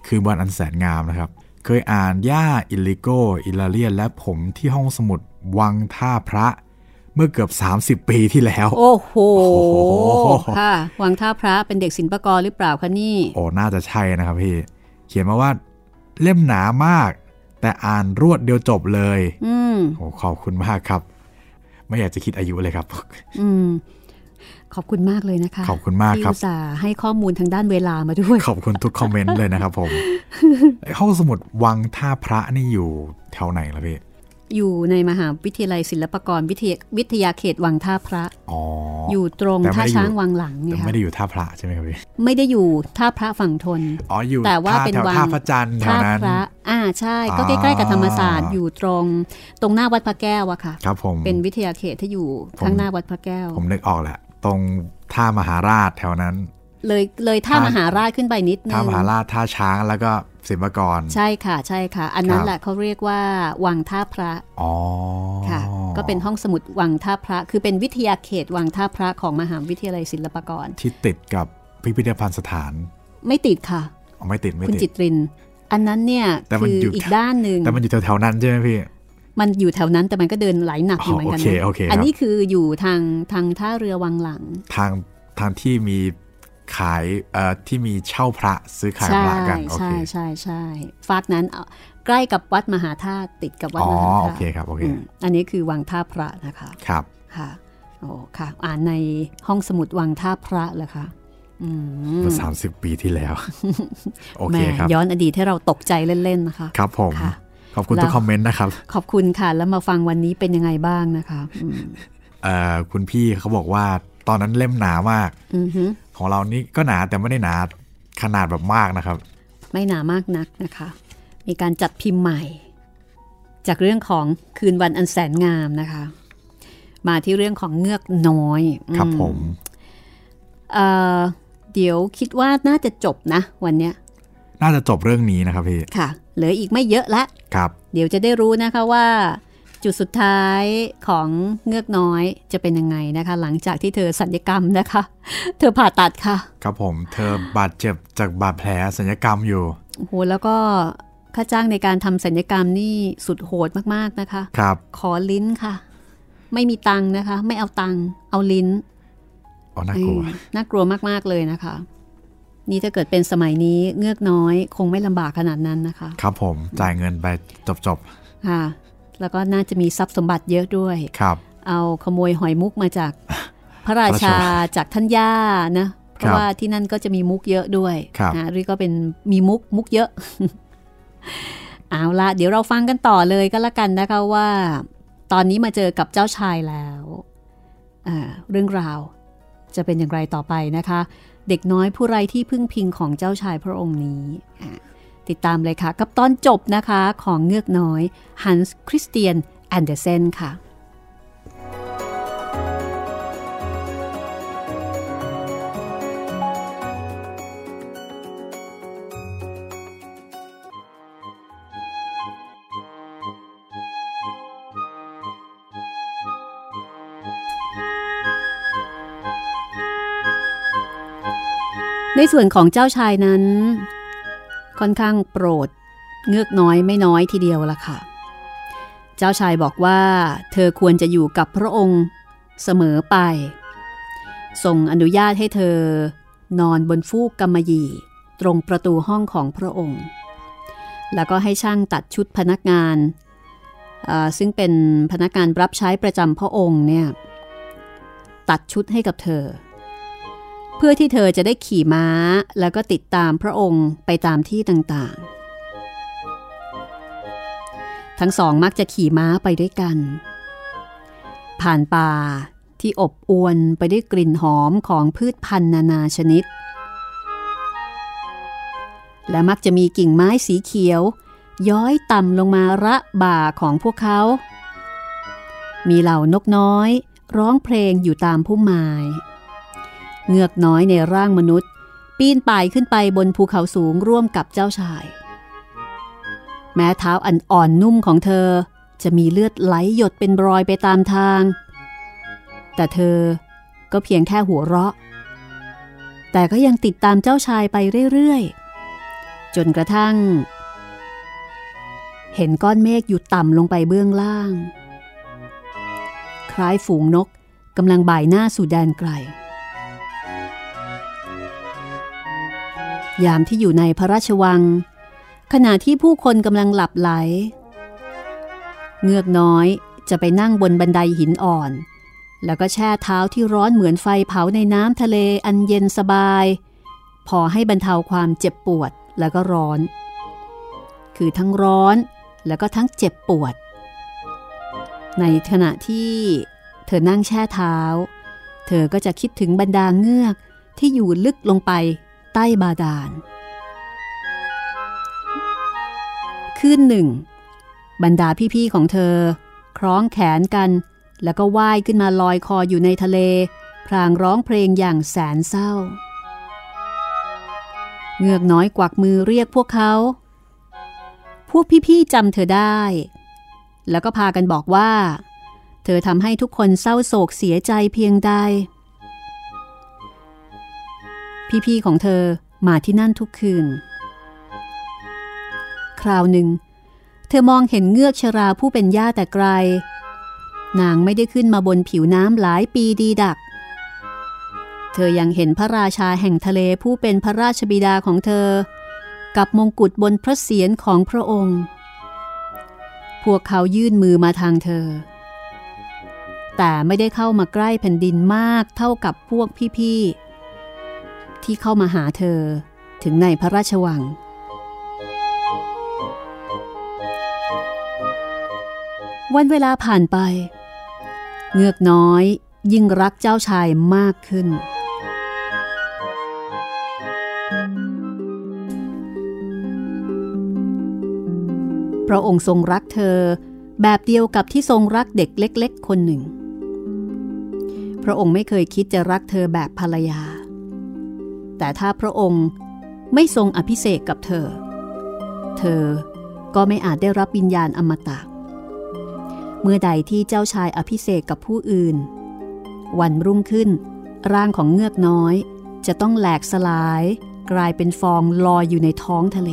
คืนวันอันแสนงามนะครับ เคยอ่านย่าอิลลิโกอิลาเลียน และผมที่ห้องสมุดวังท่าพระเมื่อเกือบ 30 ปีที่แล้ว โอ้โหโอ้โหค่ะ วังท่าพระเป็นเด็กศิลปากรหรือเปล่าคะนี่ โอ้ น่าจะใช่นะครับพี่ เขียนมาว่าเล่มหนามาก แต่อ่านรวดเดียวจบเลยอืมโอ้ขอบคุณมากครับ ไม่อยากจะคิดอายุเลยครับอืมขอบคุณมากเลยนะคะขอบคุณมากครับที่อุตส่าห์ให้ข้อมูลทางด้านเวลามาด้วย ขอบคุณทุกคอมเมนต์เลยนะครับผมไอ้ห้องสมุดวังท่าพระนี่อยู่แถวไหนล่ะพี่ อยู่ในมหาวิทยาลัยศิลปากรวิทยาวิทยาเขตวังท่าพระอ๋ออยู่ตรงแต่ไม่ท่าได้อยู่ช้างวังหลังไงแต่คะไม่ได้อยู่ท่าพระใช่ไหมครับพี่ไม่ได้อยู่ท่าพระฝั่งทนอ๋ออยู่แต่ว่าท่เป็นแถววังท่าพระจันทร์แถวท่านั้นพระอ่าใช่ ก็อ่าใกล้ๆกับธรรมศาสตร์อยู่ตรงตรงหน้าวัดพระแก้วอะค่ะครับผมเป็นวิทยาเขตที่อยู่ผมข้างหน้าวัดพระแก้ว ผมนึกออกแหละ ตรงท่ามหาราชแถวนั้น เลยเลยท่ามหาราชขึ้นไปนิดนึงท่ามหาราชท่าช้างแล้วก็ศิลปากร ใช่ค่ะ ใช่ค่ะ อันนั้คนรับแหละเขาเรียกว่า วังท่าพระอ๋อค่ะ ก็เป็นห้องสมุดวังท่าพระ คือเป็นวิทยาเขตวังท่าพระของมหาวิทยาลัยศิลปากร ที่ติดกับพิพิธภัณฑ์สถาน ไม่ติดค่ะอ๋อไม่ติดไม่คุณติจิดตริน อันนั้นเนี่ยแต่มันคืออยู่อีกด้านหนึ่งแต่มันอยู่แถวๆนั้นใช่ไหมพี่มันอยู่แถวนั้นแต่มันก็เดินไหลหนักอยู่เหมือนกันอ๋อโอเคนะโอเคครับอันนี้คืออยู่ทางทางท่าเรือวังหลัง ทางทางที่มี ขายเอ่อที่มีเช่าพระซื้อขายใช่พระกันโอใช่เคใช่ใช่ฝากนั้นเอาใกล้กับวัดมหาธาตุติดกับวัดอ๋อมหาโอธาตุเคครับโอเคอืมอันนี้คือวังท่าพระนะคะครับค่ะโอ้ค่ะ อ่านในห้องสมุดวังท่าพระเหรอคะอืมเมื่อสามสิบปีที่แล้ว โอแหเคม่ครับ ย้อนอดีตให้เราตกใจเล่น ๆ นะคะ ครับผมค่ะขอบคุณแล้วทุกคอมเมนต์นะครับ ขอบคุณค่ะ แล้วมาฟังวันนี้เป็นยังไงบ้างนะคะอืมเอ่อคุณพี่เขาบอกว่าตอนนั้นเล่มหนามากอือฮึ ของเรานี่ก็หนาแต่ไม่ได้หนาขนาดแบบมากนะครับ ไม่หนามากนักนะคะ มีการจัดพิมพ์ใหม่ จากเรื่องของคืนวันอันแสนงามนะคะ มาที่เรื่องของเงือกน้อยครับอืผมเอ่อเดี๋ยวคิดว่าน่าจะจบนะ วันเนี้ยน่าจะจบเรื่องนี้นะครับพี่ค่ะเหลืออีกไม่เยอะละครับ เดี๋ยวจะได้รู้นะคะว่า จุดสุดท้ายของเงือกน้อยจะเป็นยังไงนะคะ หลังจากที่เธอสัญญกรรมนะคะ เธอผ่าตัดค่ะ ครับผมเธอบาดเจ็บจากบาดแผลสัญญกรรมอยู่โอ้โหแล้วก็ค่าจ้างในการทำสัญญกรรมนี่สุดโหดมากๆนะคะ ครับ ขอลิ้นค่ะ ไม่มีตังค์นะคะ ไม่เอาตังค์เอาลิ้นอ๋อน่ากลัวเออน่ากลัวมากๆเลยนะคะ นี่ถ้าเกิดเป็นสมัยนี้เงือกน้อย คงไม่ลำบากขนาดนั้นนะคะ ครับผมจ่ายเงินไปจบค่ะ แล้วก็น่าจะมีทรัพย์สมบัติเยอะด้วยๆครับ เอาขโมยหอยมุกมาจากพระราชาพระราชาจากท่านย่านะเพครัราะบว่าที่นั่นก็จะมีมุกเยอะด้วยครับนะหรือก็เป็นมีมุกมุกเยอะ เอาละเดี๋ยวเราฟังกันต่อเลยก็แล้วกันนะคะว่า ตอนนี้มาเจอกับเจ้าชายแล้วอ่าเรื่องราวจะเป็นอย่างไรต่อไปนะคะ เด็กน้อยผู้ไร้ที่พึ่งพิงของเจ้าชายพระองค์นี้อ่า ติดตามเลยค่ะ กับตอนจบนะคะของเงือกน้อยฮันส์คริสเตียนแอนเดอร์เซนค่ะในส่วนของเจ้าชายนั้น ค่อนข้างโปรด เงือกน้อยไม่น้อยทีเดียวละค่ะ เจ้าชายบอกว่า เธอควรจะอยู่กับพระองค์เสมอไป ทรงอนุญาตให้เธอนอนบนฟูกกำมะหยี่ ตรงประตูห้องของพระองค์ แล้วก็ให้ช่างตัดชุดพนักงาน ซึ่งเป็นพนักงานรับใช้ประจำพระองค์เนี่ย ตัดชุดให้กับเธอ พื่อที่เธอจะได้ขี่ม้าแล้วก็ติดตามพระองค์ไปตามที่ต่างๆ ทั้งสองมักจะขี่ม้าไปด้วยกัน ผ่านป่าที่อบอวลไปด้วยกลิ่นหอมของพืชพันธุ์นานาชนิด และมักจะมีกิ่งไม้สีเขียว ย้อยต่ำลงมาระบ่าของพวกเขา มีเหล่านกน้อย ร้องเพลงอยู่ตามพุ่มไม้ เงือกน้อยในร่างมนุษย์ ปีนป่ายขึ้นไปบนภูเขาสูงร่วมกับเจ้าชาย แม้เท้าอันอ่อนนุ่มของเธอจะมีเลือดไหลหยดเป็นรอยไปตามทาง แต่เธอก็เพียงแค่หัวเราะ แต่ก็ยังติดตามเจ้าชายไปเรื่อยๆ จนกระทั่ง เห็นก้อนเมฆอยู่ต่ำลงไปเบื้องล่าง คล้ายฝูงนกกำลังบ่ายหน้าสู่แดนไกล ยามที่อยู่ในพระราชวัง ขณะที่ผู้คนกำลังหลับไหล เงือกน้อยจะไปนั่งบนบันไดหินอ่อน แล้วก็แช่เท้าที่ร้อนเหมือนไฟเผาในน้ำทะเลอันเย็นสบาย พอให้บรรเทาความเจ็บปวดแล้วก็ร้อน คือทั้งร้อนแล้วก็ทั้งเจ็บปวด ในขณะที่เธอนั่งแช่เท้า เธอก็จะคิดถึงบรรดาเงือกที่อยู่ลึกลงไป ใต้บาดาล คืนหนึ่ง บรรดาพี่ๆของเธอ คล้องแขนกัน แล้วก็ว่ายขึ้นมาลอยคออยู่ในทะเลพรางร้องเพลงอย่างแสนเศร้า เงือกน้อยกวักมือเรียกพวกเขา พวกพี่ๆจำเธอได้ แล้วก็พากันบอกว่า เธอทำให้ทุกคนเศร้าโศกเสียใจเพียงใด พี่ๆของเธอมาที่นั่นทุกคืน คราวหนึ่ง เธอมองเห็นเงือกชราผู้เป็นย่าแต่ไกล นางไม่ได้ขึ้นมาบนผิวน้ำหลายปีดีดัก เธอยังเห็นพระราชาแห่งทะเลผู้เป็นพระราชบิดาของเธอ กับมงกุฎบนพระเศียรของพระองค์ พวกเขายื่นมือมาทางเธอ แต่ไม่ได้เข้ามาใกล้แผ่นดินมากเท่ากับพวกพี่ๆ ที่เข้ามาหาเธอถึงในพระราชวัง วันเวลาผ่านไป เงือกน้อยยิ่งรักเจ้าชายมากขึ้น พระองค์ทรงรักเธอแบบเดียวกับที่ทรงรักเด็กเล็ก ๆ คนหนึ่ง พระองค์ไม่เคยคิดจะรักเธอแบบภรรยา แต่ถ้าพระองค์ไม่ทรงอภิเษกกับเธอ เธอก็ไม่อาจได้รับวิญญาณอมตะ เมื่อใดที่เจ้าชายอภิเษกกับผู้อื่น วันรุ่งขึ้น ร่างของเงือกน้อย จะต้องแหลกสลาย กลายเป็นฟองลอยอยู่ในท้องทะเล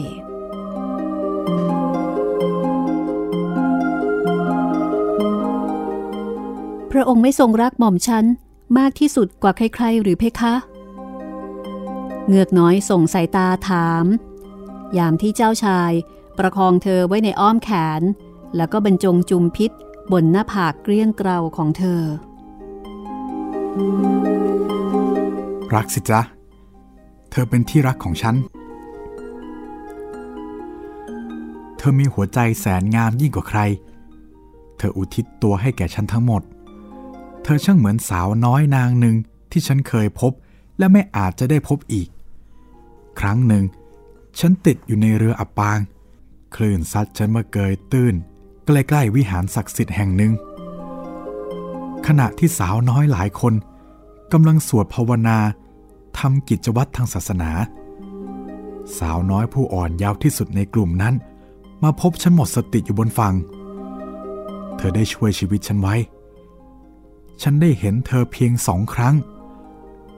พระองค์ไม่ทรงรักหม่อมฉันมากที่สุดกว่าใครๆ หรือเพคะ เงือกน้อยส่งสายตาถาม ยามที่เจ้าชายประคองเธอไว้ในอ้อมแขน แล้วก็บรรจงจุมพิษบนหน้าผากเกลี้ยงเกลาของเธอ รักสิจ๊ะ เธอเป็นที่รักของฉัน เธอมีหัวใจแสนงามยิ่งกว่าใคร เธออุทิศตัวให้แก่ฉันทั้งหมด เธอช่างเหมือนสาวน้อยนางหนึ่งที่ฉันเคยพบและไม่อาจจะได้พบอีก ครั้งหนึ่ง ฉันติดอยู่ในเรืออับปาง คลื่นซัดฉันมาเกยตื้น ใกล้ๆวิหารศักดิ์สิทธิ์แห่งหนึ่ง ขณะที่สาวน้อยหลายคนกำลังสวดภาวนาทำกิจวัตรทางศาสนา สาวน้อยผู้อ่อนยาวที่สุดในกลุ่มนั้น มาพบฉันหมดสติอยู่บนฝั่ง เธอได้ช่วยชีวิตฉันไว้ ฉันได้เห็นเธอเพียงสองครั้ง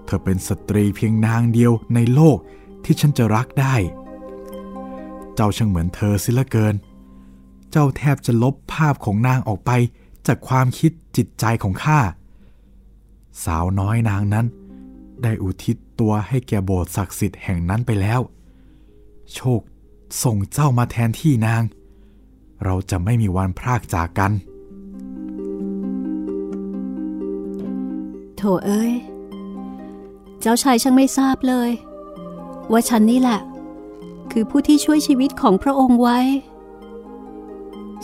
เธอเป็นสตรีเพียงนางเดียวในโลก ที่ฉันจะรักได้ เจ้าช่างเหมือนเธอสิละเกิน เจ้าแทบจะลบภาพของนางออกไปจากความคิดจิตใจของข้า สาวน้อยนางนั้น ได้อุทิศตัวให้แก่โบสถ์ศักดิ์สิทธิ์แห่งนั้นไปแล้ว โชคส่งเจ้ามาแทนที่นาง เราจะไม่มีวันพรากจากกัน โถเอ้ย เจ้าชายช่างไม่ทราบเลย ว่าฉันนี่แหละ คือผู้ที่ช่วยชีวิตของพระองค์ไว้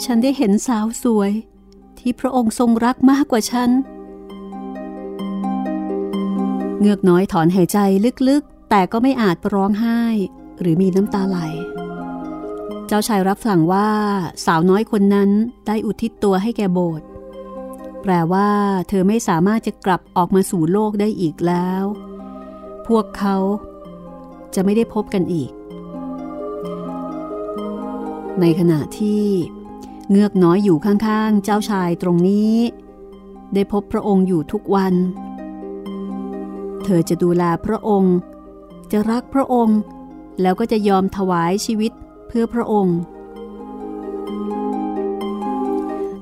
ฉันได้เห็นสาวสวยที่พระองค์ทรงรักมากกว่าฉัน เงือกน้อยถอนหายใจลึกๆ แต่ก็ไม่อาจร้องไห้ หรือมีน้ำตาไหล เจ้าชายรับสั่งว่าสาวน้อยคนนั้นได้อุทิศตัวให้แก่โบสถ์แปลว่าเธอไม่สามารถจะกลับออกมาสู่โลกได้อีกแล้ว พวกเขา จะไม่ได้พบกันอีก ในขณะที่เงือกน้อยอยู่ข้างๆ เจ้าชายตรงนี้ ได้พบพระองค์อยู่ทุกวัน เธอจะดูแลพระองค์ จะรักพระองค์ แล้วก็จะยอมถวายชีวิตเพื่อพระองค์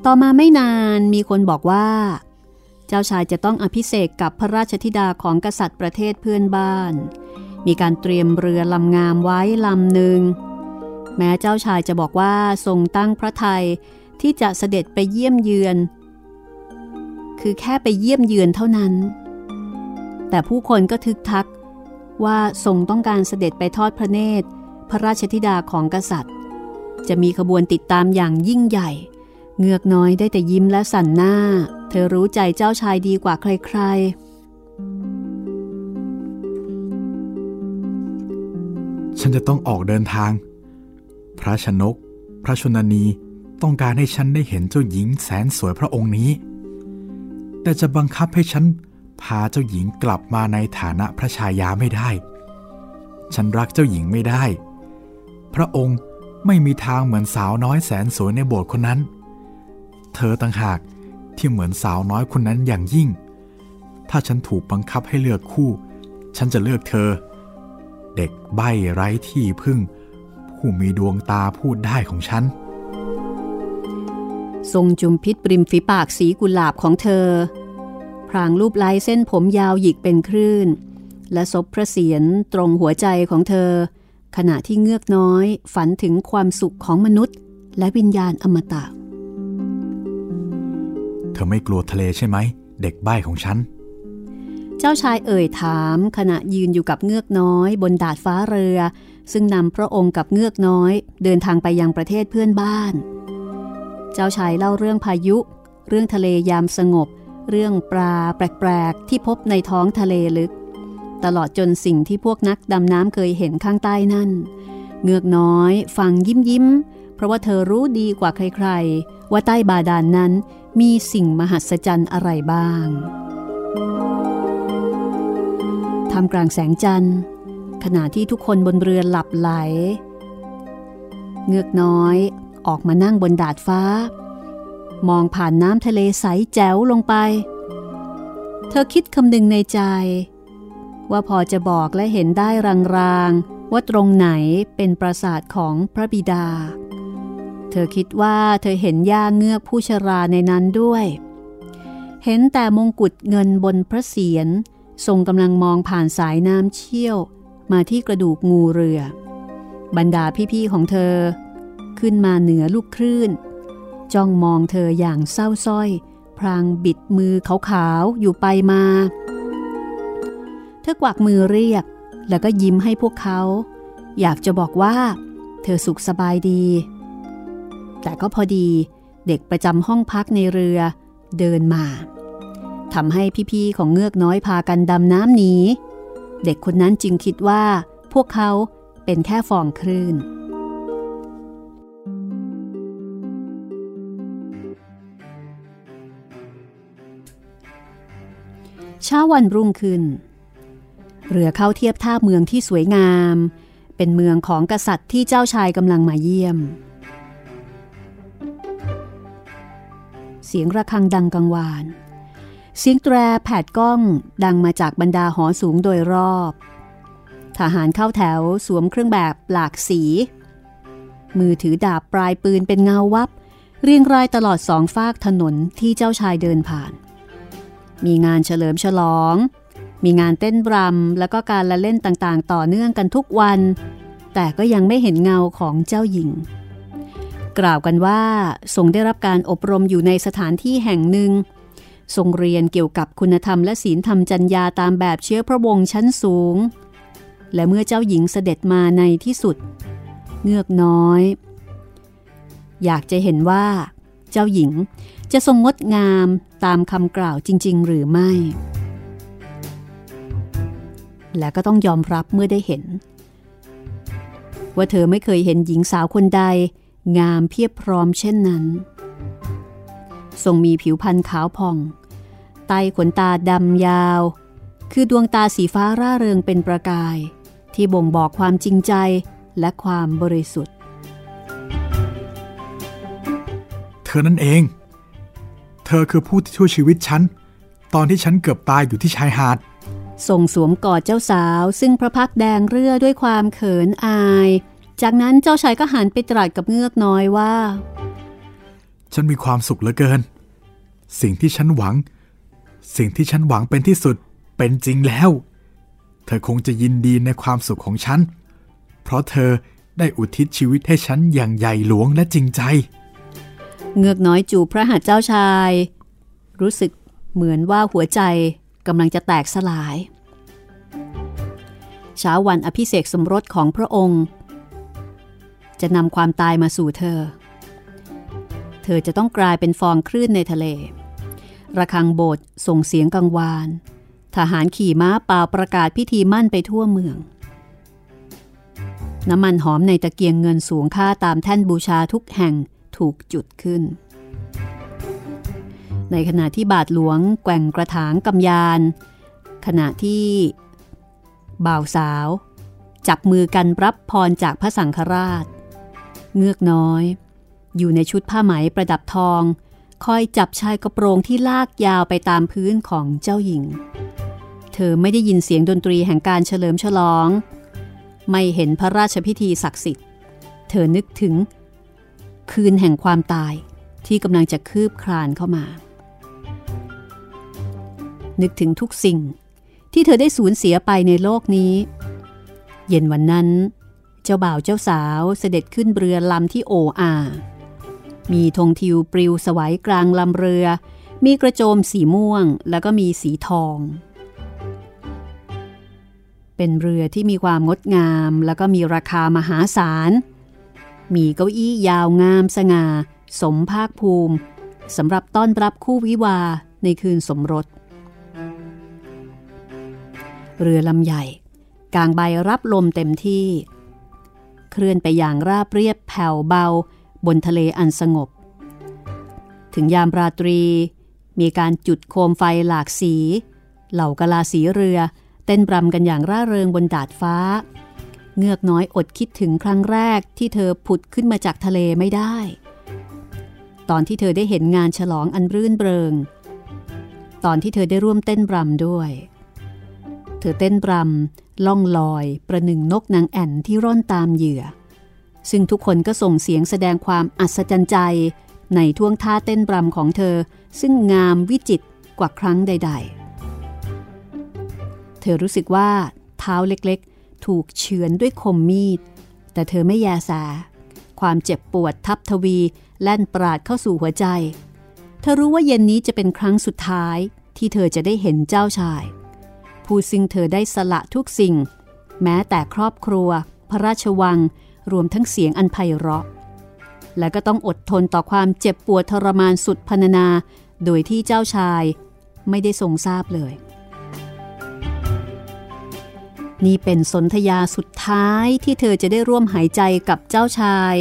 ต่อมาไม่นานมีคนบอกว่า เจ้าชายจะต้องอภิเษกกับพระราชธิดาของกษัตริย์ประเทศเพื่อนบ้าน มีการเตรียมเรือลำงามไว้ลำหนึ่ง แม้เจ้าชายจะบอกว่าทรงตั้งพระไทยที่จะเสด็จไปเยี่ยมเยือน คือแค่ไปเยี่ยมเยือนเท่านั้น แต่ผู้คนก็ทึกทักว่าทรงต้องการเสด็จไปทอดพระเนตร พระราชธิดาของกษัตริย์ จะมีขบวนติดตามอย่างยิ่งใหญ่ เงือกน้อยได้แต่ยิ้มและสั่นหน้า เธอรู้ใจเจ้าชายดีกว่าใครๆ ฉันจะต้องออกเดินทาง พระชนก พระชนนีต้องการให้ฉันได้เห็นเจ้าหญิงแสนสวยพระองค์นี้ แต่จะบังคับให้ฉันพาเจ้าหญิงกลับมาในฐานะพระชายาไม่ได้ ฉันรักเจ้าหญิงไม่ได้ พระองค์ไม่มีทางเหมือนสาวน้อยแสนสวยในโบสถ์คนนั้น เธอต่างหากที่เหมือนสาวน้อยคนนั้นอย่างยิ่ง ถ้าฉันถูกบังคับให้เลือกคู่ ฉันจะเลือกเธอ เด็กใบ้ไร้ที่พึ่ง ผู้มีดวงตาพูดได้ของฉัน ทรงจุมพิษปริมฝีปากสีกุหลาบของเธอ พรางรูปลายเส้นผมยาวหยิกเป็นคลื่น และซบพระเศียรตรงหัวใจของเธอ ขณะที่เงือกน้อยฝันถึงความสุขของมนุษย์ และวิญญาณอมตะ เธอไม่กลัวทะเลใช่ไหม เด็กใบ้ของฉัน เจ้าชายเอ่ยถามขณะยืนอยู่กับเงือกน้อย บนดาดฟ้าเรือ ซึ่งนำพระองค์กับเงือกน้อย เดินทางไปยังประเทศเพื่อนบ้าน เจ้าชายเล่าเรื่องพายุ เรื่องทะเลยามสงบ เรื่องปลาแปลกๆ ที่พบในท้องทะเลลึก ตลอดจนสิ่งที่พวกนักดำน้ำเคยเห็นข้างใต้นั่น เงือกน้อย ฟังยิ้มยิ้ม เพราะว่าเธอรู้ดีกว่าใครๆ ว่าใต้บาดาลนนั้นมีสิ่งมหัศจรรย์อะไรบ้าง ทำกลางแสงจันทร์ ขณะที่ทุกคนบนเรือหลับไหล เงือกน้อยออกมานั่งบนดาดฟ้า มองผ่านน้ำทะเลใสแจ๋วลงไป เธอคิดคำนึงในใจ ว่าพอจะบอกและเห็นได้รางๆว่าตรงไหนเป็นปราสาทของพระบิดา เธอคิดว่าเธอเห็นย่าเงือกผู้ชราในนั้นด้วย เห็นแต่มงกุฎเงินบนพระเศียร ทรงกำลังมองผ่านสายน้ำเชี่ยว มาที่กระดูกงูเรือ บรรดาพี่ๆของเธอ ขึ้นมาเหนือลูกคลื่น จ้องมองเธออย่างเศร้าส้อย พรางบิดมือขาวๆ อยู่ไปมา เธอกวักมือเรียก แล้วก็ยิ้มให้พวกเขา อยากจะบอกว่า เธอสุขสบายดี แต่ก็พอดีเด็กประจำห้องพักในเรือเดินมา ทำให้พี่ๆของเงือกน้อยพากันดำน้ำหนี เด็กคนนั้นจึงคิดว่า พวกเขาเป็นแค่ฟองคลื่น เช้าวันรุ่งขึ้น เรือเข้าเทียบท่าเมืองที่สวยงาม เป็นเมืองของกษัตริย์ที่เจ้าชายกำลังมาเยี่ยมเสียงระฆังดังกังวาน เสียงแตรแผดก้องดังมาจากบรรดาหอสูงโดยรอบ ทหารเข้าแถวสวมเครื่องแบบหลากสี มือถือดาบปลายปืนเป็นเงาวับ เรียงรายตลอดสองฟากถนนที่เจ้าชายเดินผ่าน มีงานเฉลิมฉลอง มีงานเต้นรำแล้วก็การละเล่นต่างๆ ต่อเนื่องกันทุกวัน แต่ก็ยังไม่เห็นเงาของเจ้าหญิง กล่าวกันว่าทรงได้รับการอบรมอยู่ในสถานที่แห่งหนึ่ง ทรงเรียนเกี่ยวกับคุณธรรมและศีลธรรมจัญญาตามแบบเชื้อพระวงศ์ชั้นสูง และเมื่อเจ้าหญิงเสด็จมาในที่สุด เงือกน้อย อยากจะเห็นว่า เจ้าหญิงจะทรงงดงามตามคำกล่าวจริง ๆ หรือไม่ และก็ต้องยอมรับเมื่อได้เห็น ว่าเธอไม่เคยเห็นหญิงสาวคนใด งามเพียบพร้อมเช่นนั้น ทรงมีผิวพรรณขาวผ่องไตขนตาดำยาว คือดวงตาสีฟ้าร่าเริงเป็นประกาย ที่บ่งบอกความจริงใจและความบริสุทธิ์ เธอนั่นเอง เธอคือผู้ที่ช่วยชีวิตฉัน ตอนที่ฉันเกือบตายอยู่ที่ชายหาดส่งสวมกอดเจ้าสาว ซึ่งพระพักแดงเรื่อด้วยความเขินอาย จากนั้นเจ้าชายก็หันไปตรัสกับเงือกน้อยว่า ฉันมีความสุขเหลือเกิน สิ่งที่ฉันหวัง สิ่งที่ฉันหวังเป็นที่สุดเป็นจริงแล้ว เธอคงจะยินดีในความสุขของฉัน เพราะเธอได้อุทิศชีวิตให้ฉันอย่างใหญ่หลวงและจริงใจ เงือกน้อยจูพระหัตถ์เจ้าชาย รู้สึกเหมือนว่าหัวใจกำลังจะแตกสลายเช้าวันอภิเษกสมรสของพระองค์ จะนำความตายมาสู่เธอ เธอจะต้องกลายเป็นฟองคลื่นในทะเล ระฆังโบสถ์ส่งเสียงกังวาน ทหารขี่ม้าเป่าประกาศพิธีมั่นไปทั่วเมือง น้ำมันหอมในตะเกียงเงินสูงค่าตามแท่นบูชาทุกแห่งถูกจุดขึ้น ในขณะที่บาทหลวงแกว่งกระถางกำยาน ขณะที่บ่าวสาว จับมือกันรับพรจากพระสังฆราช เงือกน้อย อยู่ในชุดผ้าไหมประดับทอง คอยจับชายกระโปรงที่ลากยาวไปตามพื้นของเจ้าหญิง เธอไม่ได้ยินเสียงดนตรีแห่งการเฉลิมฉลอง ไม่เห็นพระราชพิธีศักดิ์สิทธิ์ เธอนึกถึง คืนแห่งความตายที่กำลังจะคืบคลานเข้ามา นึกถึงทุกสิ่งที่เธอได้สูญเสียไปในโลกนี้ เย็นวันนั้น เจ้าบ่าวเจ้าสาวเสด็จขึ้นเรือลำที่โออา มีธงทิวปลิวสวัยกลางลำเรือ มีกระโจมสีม่วงแล้วก็มีสีทอง เป็นเรือที่มีความงดงามแล้วก็มีราคามหาศาล มีเก้าอี้ยาวงามสง่า สมภาคภูมิสำหรับต้อนรับคู่วิวาในคืนสมรส เรือลำใหญ่ กลางใบรับลมเต็มที่ เคลื่อนไปอย่างราบเรียบแผ่วเบา บนทะเลอันสงบ ถึงยามราตรี มีการจุดโคมไฟหลากสี เหล่ากะลาสีเรือ เต้นรำกันอย่างร่าเริงบนดาดฟ้า เงือกน้อยอดคิดถึงครั้งแรกที่เธอผุดขึ้นมาจากทะเลไม่ได้ ตอนที่เธอได้เห็นงานฉลองอันรื่นเริง ตอนที่เธอได้ร่วมเต้นรำด้วย เธอเต้นรำล่องลอย ประหนึ่งนกนางแอ่นที่ร่อนตามเหยื่อ ซึ่งทุกคนก็ส่งเสียงแสดงความอัศจรรย์ใจ ในท่วงท่าเต้นรำของเธอ ซึ่งงามวิจิตรกว่าครั้งใด ๆ เธอรู้สึกว่าเท้าเล็กๆ ถูกเฉือนด้วยคมมีด แต่เธอไม่แยแสความเจ็บปวดทับทวี แล่นปราดเข้าสู่หัวใจ เธอรู้ว่าเย็นนี้จะเป็นครั้งสุดท้ายที่เธอจะได้เห็นเจ้าชาย ผู้ซึ่งเธอได้สละทุกสิ่ง แม้แต่ครอบครัว พระราชวัง รวมทั้งเสียงอันไพเราะ และก็ต้องอดทนต่อความเจ็บปวดทรมานสุดพรรณนา โดยที่เจ้าชายไม่ได้ทรงทราบเลย นี่เป็นสนธยาสุดท้ายที่เธอจะได้ร่วมหายใจกับเจ้าชาย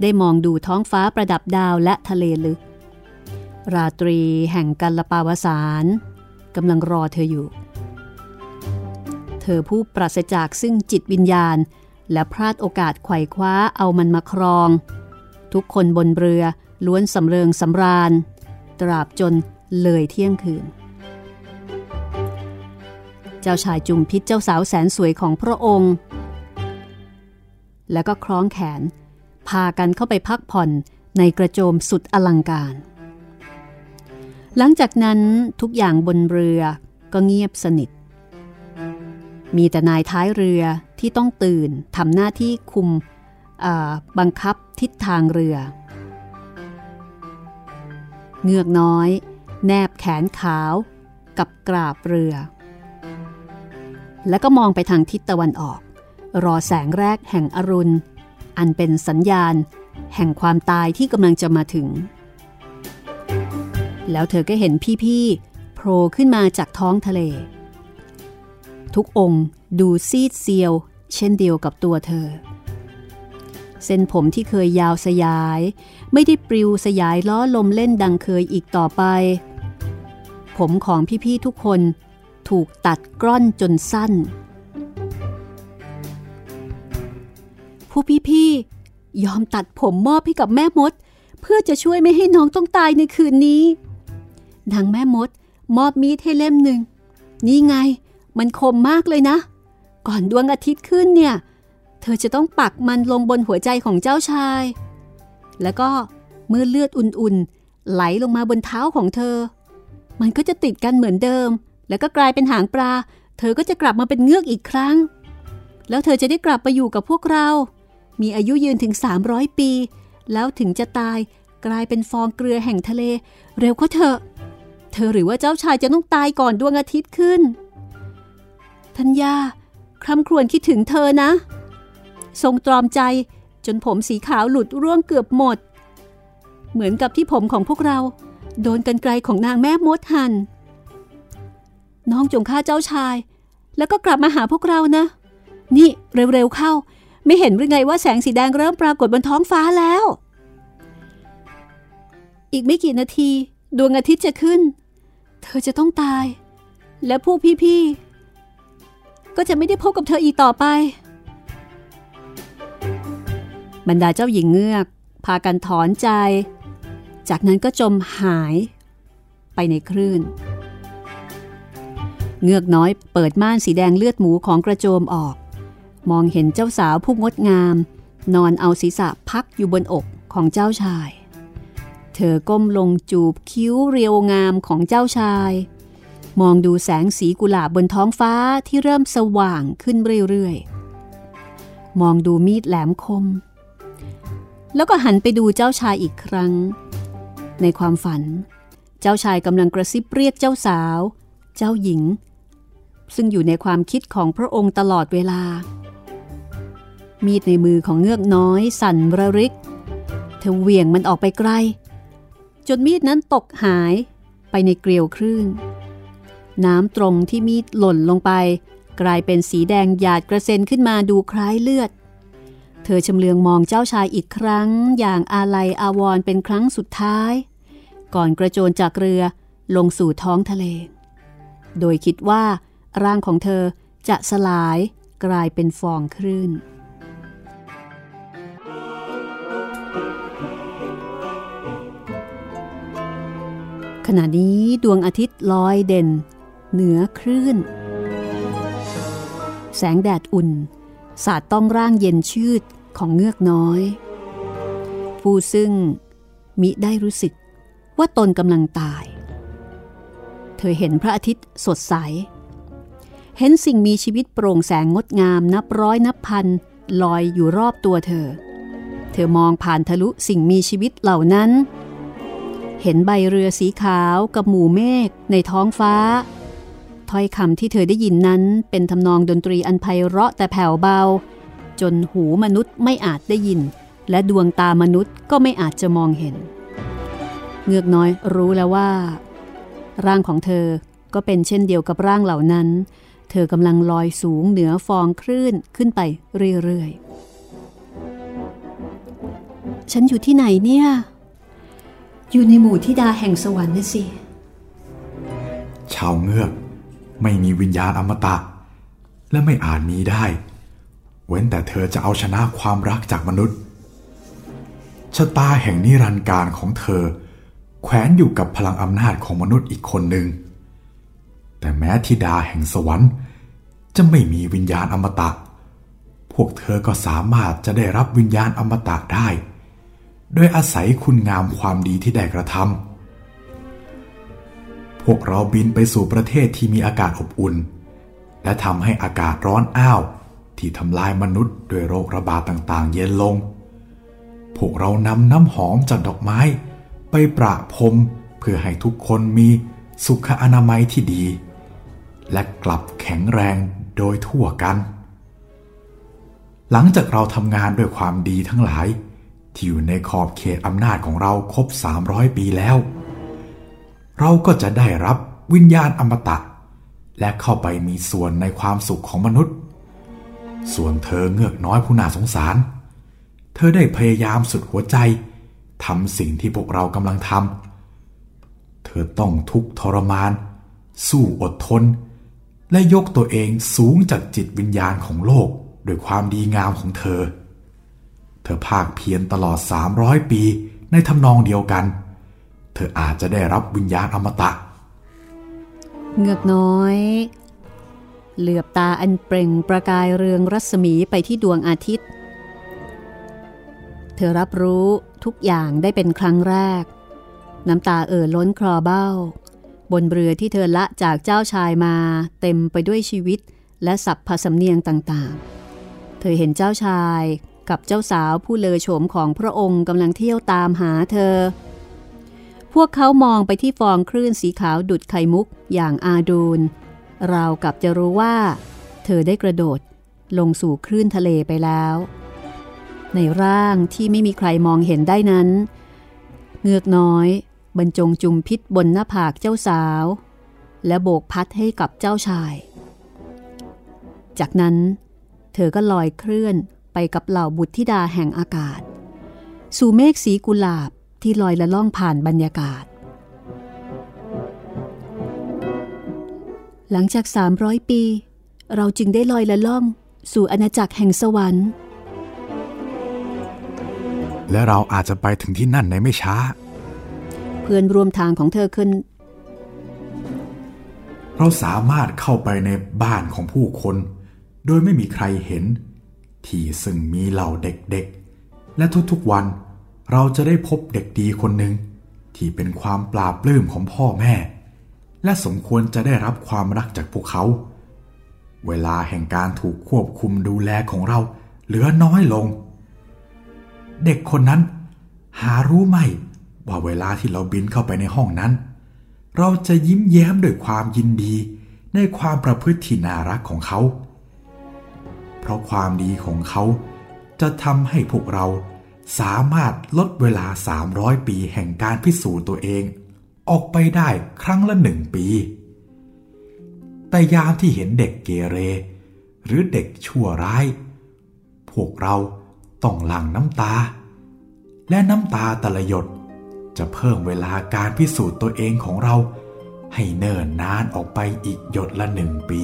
ได้มองดูท้องฟ้าประดับดาวและทะเลลึก ราตรีแห่งกัลปาวสารกำลังรอเธออยู่ เธอผู้ปราศจากซึ่งจิตวิญญาณ และพลาดโอกาสไขว่คว้าเอามันมาครอง ทุกคนบนเรือล้วนสำเริงสำราญ ตราบจนเลยเที่ยงคืน เจ้าชายจุมพิษเจ้าสาวแสนสวยของพระองค์ แล้วก็คล้องแขน พากันเข้าไปพักผ่อนในกระโจมสุดอลังการ หลังจากนั้นทุกอย่างบนเรือก็เงียบสนิท มีแต่นายท้ายเรือ ที่ต้องตื่นทำหน้าที่คุมบังคับทิศทางเรือ เงือกน้อย แนบแขนขาว กับกราบเรือ แล้วก็มองไปทางทิศตะวันออก รอแสงแรกแห่งอรุณ อันเป็นสัญญาณ แห่งความตายที่กำลังจะมาถึง แล้วเธอก็เห็นพี่ๆโผล่ขึ้นมาจากท้องทะเล ทุกองค์ดูซีดเซียว เช่นเดียวกับตัวเธอ เส้นผมที่เคยยาวสยาย ไม่ได้ปลิวสยายล้อลมเล่นดังเคยอีกต่อไป ผมของพี่ๆทุกคนถูกตัดกล้อนจนสั้น ผู้พี่ๆยอมตัดผมมอบให้กับแม่มด เพื่อจะช่วยไม่ให้น้องต้องตายในคืนนี้นางแม่มด มอบมีดให้เล่มหนึ่ง นี่ไง มันคมมากเลยนะ ก่อนดวงอาทิตย์ขึ้นเนี่ย เธอจะต้องปักมันลงบนหัวใจของเจ้าชาย แล้วก็เมื่อเลือดอุ่นๆ ไหลลงมาบนเท้าของเธอ มันก็จะติดกันเหมือนเดิม แล้วก็กลายเป็นหางปลา เธอก็จะกลับมาเป็นเงือกอีกครั้ง แล้วเธอจะได้กลับไปอยู่กับพวกเรา มีอายุยืนถึง 300 ปี แล้วถึงจะตายกลายเป็นฟองเกลือแห่งทะเล เร็วก็เถอะ เธอหรือว่าเจ้าชายจะต้องตายก่อนดวงอาทิตย์ขึ้น ทัญญา คร่ำครวญคิดถึงเธอนะ ทรงตรอมใจจนผมสีขาวหลุดร่วงเกือบหมด เหมือนกับที่ผมของพวกเรา โดนกันไกลของนางแม่มดหัน น้องจงฆ่าเจ้าชาย แล้วก็กลับมาหาพวกเรานะ นี่เร็วๆเข้า ไม่เห็นหรือไงว่าแสงสีแดงเริ่มปรากฏบนท้องฟ้าแล้ว อีกไม่กี่นาทีดวงอาทิตย์จะขึ้น เธอจะต้องตาย และพวกพี่ๆ ก็จะไม่ได้พบกับเธออีกต่อไป บรรดาเจ้าหญิงเงือก พากันถอนใจ จากนั้นก็จมหายไปในคลื่น เงือกน้อยเปิดม่านสีแดงเลือดหมูของกระโจมออก มองเห็นเจ้าสาวผู้งดงาม นอนเอาศีรษะพักอยู่บนอกของเจ้าชาย เธอก้มลงจูบคิ้วเรียวงามของเจ้าชาย มองดูแสงสีกุหลาบบนท้องฟ้าที่เริ่มสว่างขึ้นเรื่อยๆ มองดูมีดแหลมคม แล้วก็หันไปดูเจ้าชายอีกครั้ง ในความฝัน เจ้าชายกำลังกระซิบเรียกเจ้าสาว เจ้าหญิง ซึ่งอยู่ในความคิดของพระองค์ตลอดเวลา มีดในมือของเงือกน้อยสั่นระริก เธอเหวี่ยงมันออกไปไกล จนมีดนั้นตกหายไปในเกลียวคลื่น น้ำตรงที่มีดหล่นลงไป กลายเป็นสีแดงหยาดกระเซ็นขึ้นมาดูคล้ายเลือด เธอชำเลืองมองเจ้าชายอีกครั้ง อย่างอาลัยอาวรเป็นครั้งสุดท้าย ก่อนกระโจนจากเรือลงสู่ท้องทะเล โดยคิดว่า ร่างของเธอจะสลายกลายเป็นฟองคลื่นขณะนี้ดวงอาทิตย์ลอยเด่น เหนือคลื่น แสงแดดอุ่น สาดต้องร่างเย็นชืดของเงือกน้อย ผู้ซึ่งมิได้รู้สึกว่าตนกำลังตาย เธอเห็นพระอาทิตย์สดใส เห็นสิ่งมีชีวิตโปร่งแสงงดงามนับร้อยนับพันลอยอยู่รอบตัวเธอ เธอมองผ่านทะลุสิ่งมีชีวิตเหล่านั้น เห็นใบเรือสีขาวกับหมู่เมฆในท้องฟ้า ถ้อยคำที่เธอได้ยินนั้น เป็นทำนองดนตรีอันไพเราะแต่แผ่วเบา จนหูมนุษย์ไม่อาจได้ยิน และดวงตามนุษย์ก็ไม่อาจจะมองเห็น เงือกน้อยรู้แล้วว่า ร่างของเธอก็เป็นเช่นเดียวกับร่างเหล่านั้น เธอกำลังลอยสูงเหนือฟองคลื่นขึ้นไปเรื่อยๆ ฉันอยู่ที่ไหนเนี่ย อยู่ในหมู่ที่ดาแห่งสวรรค์นะสิ ชาวเงือก ไม่มีวิญญาณอมตะ และไม่อาจมีได้ เว้นแต่เธอจะเอาชนะความรักจากมนุษย์ชะตาแห่งนิรันดร์การของเธอ แขวนอยู่กับพลังอำนาจของมนุษย์อีกคนหนึ่ง แต่แม้ธิดาแห่งสวรรค์ จะไม่มีวิญญาณอมตะ พวกเธอก็สามารถจะได้รับวิญญาณอมตะได้ โดยอาศัยคุณงามความดีที่ได้กระทำ วกเราบินไปสู่ประเทศที่มีอากาศอบอุ่น และทำให้อากาศร้อนอ้าว ที่ทำลายมนุษย์ด้วยโรคระบาดต่างๆ เย็นลง พวกเรานำน้ำหอมจากดอกไม้ ไปประพรมเพื่อให้ทุกคนมีสุขอนามัยที่ดี และกลับแข็งแรงโดยทั่วกัน หลังจากเราทำงานด้วยความดีทั้งหลาย ที่อยู่ในขอบเขตอำนาจของเราครบ 300 ปีแล้ว เราก็จะได้รับวิญญาณอมตะ และเข้าไปมีส่วนในความสุขของมนุษย์ ส่วนเธอเงือกน้อยผู้น่าสงสาร เธอได้พยายามสุดหัวใจทำสิ่งที่พวกเรากำลังทำ เธอต้องทุกข์ทรมาน สู้อดทน และยกตัวเองสูงจากจิตวิญญาณของโลกด้วยความดีงามของเธอ เธอภาคเพียรตลอด 300 ปีในทำนองเดียวกันเธออาจจะได้รับวิญญาณอมตะ เงือกน้อย เหลือบตาอันเปล่งประกายเรืองรัศมีไปที่ดวงอาทิตย์ เธอรับรู้ทุกอย่างได้เป็นครั้งแรก น้ำตาเอ่อล้นคลอเบ้า บนเรือที่เธอละจากเจ้าชายมาเต็มไปด้วยชีวิตและสับผสำเนียงต่างๆ เธอเห็นเจ้าชายกับเจ้าสาวผู้เลอโฉมของพระองค์กำลังเที่ยวตามหาเธอ วกเขามองไปที่ฟองคลื่นสีขาวดุดไข่มุกอย่างอาดูนราวกับจะรู้ว่า เธอได้กระโดดลงสู่คลื่นทะเลไปแล้ว ในร่างที่ไม่มีใครมองเห็นได้นั้น เงือกน้อย บรรจงจุมพิษบนหน้าผากเจ้าสาว และโบกพัดให้กับเจ้าชาย จากนั้น เธอก็ลอยเคลื่อนไปกับเหล่าบุตรธิดาแห่งอากาศ สู่เมฆสีกุหลาบ ที่ลอยละล่องผ่านบรรยากาศ หลังจาก 300 ปี เราจึงได้ลอยละล่องสู่อาณาจักรแห่งสวรรค์ และเราอาจจะไปถึงที่นั่นในไม่ช้า เพื่อนร่วมทางของเธอขึ้น เราสามารถเข้าไปในบ้านของผู้คน โดยไม่มีใครเห็น ที่ซึ่งมีเหล่าเด็กๆ และทุกๆวันเเราจะได้พบเด็กดีคนหนึ่งที่เป็นความปราบปลื้มของพ่อแม่ และสมควรจะได้รับความรักจากพวกเขา เวลาแห่งการถูกควบคุมดูแลของเราเหลือน้อยลง เด็กคนนั้น หารู้ไหมว่าเวลาที่เราบินเข้าไปในห้องนั้น เราจะยิ้มแย้มด้วยความยินดีในความประพฤติที่น่ารักของเขา เพราะความดีของเขาจะทำให้พวกเรา สามารถลดเวลา 300 ปีแห่งการพิสูจน์ตัวเอง ออกไปได้ครั้งละหนึ่งปี แต่ยามที่เห็นเด็กเกเร หรือเด็กชั่วร้าย พวกเราต้องหลั่งน้ำตา และน้ำตาต่ละหยดจะเพิ่มเวลาการพิสูจน์ตัวเองของเรา ให้เนิ่นนานออกไปอีกหยดละหนึ่งปี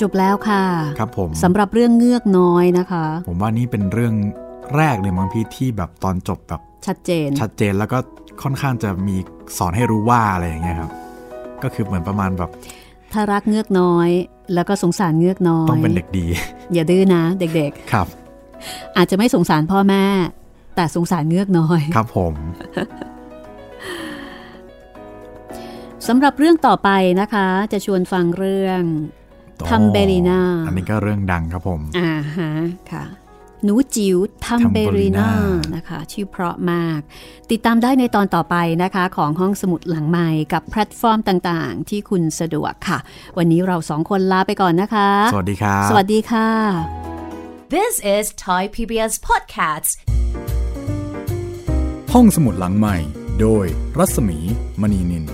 จบแล้วค่ะ ครับผมสำหรับเรื่องเงือกน้อยนะคะ ผมว่านี่เป็นเรื่องแรกเลยมั้งพี่ที่แบบตอนจบแบบชัดเจน ชัดเจนแล้วก็ค่อนข้างจะมีสอนให้รู้ว่าอะไรอย่างเงี้ยครับ ก็คือเหมือนประมาณแบบ ถ้ารักเงือกน้อย แล้วก็สงสารเงือกน้อย ต้องเป็นเด็กดี อย่าดื้อนะ เด็กครับๆอาจจะไม่สงสารพ่อแม่ แต่สงสารเงือกน้อย ครับผมสำหรับเรื่องต่อไปนะคะ จะชวนฟังเรื่อง ทัมเบรีนาอันนี้ก็เรื่องดังครับผมอ่าฮะค่ะหนูจิ๋วทัมเบรีนา Thumbelina นะคะ ชื่อเพราะมาก ติดตามได้ในตอนต่อไปนะคะ ของห้องสมุดหลังไมค์กับแพลตฟอร์มต่างๆ ที่คุณสะดวกค่ะ วันนี้เราสองคนลาไปก่อนนะคะ สวัสดีครับสวัสดีค่ะ This is Thai PBS Podcasts. ห้องสมุดหลังไมค์ โดยรัศมีมณีนิล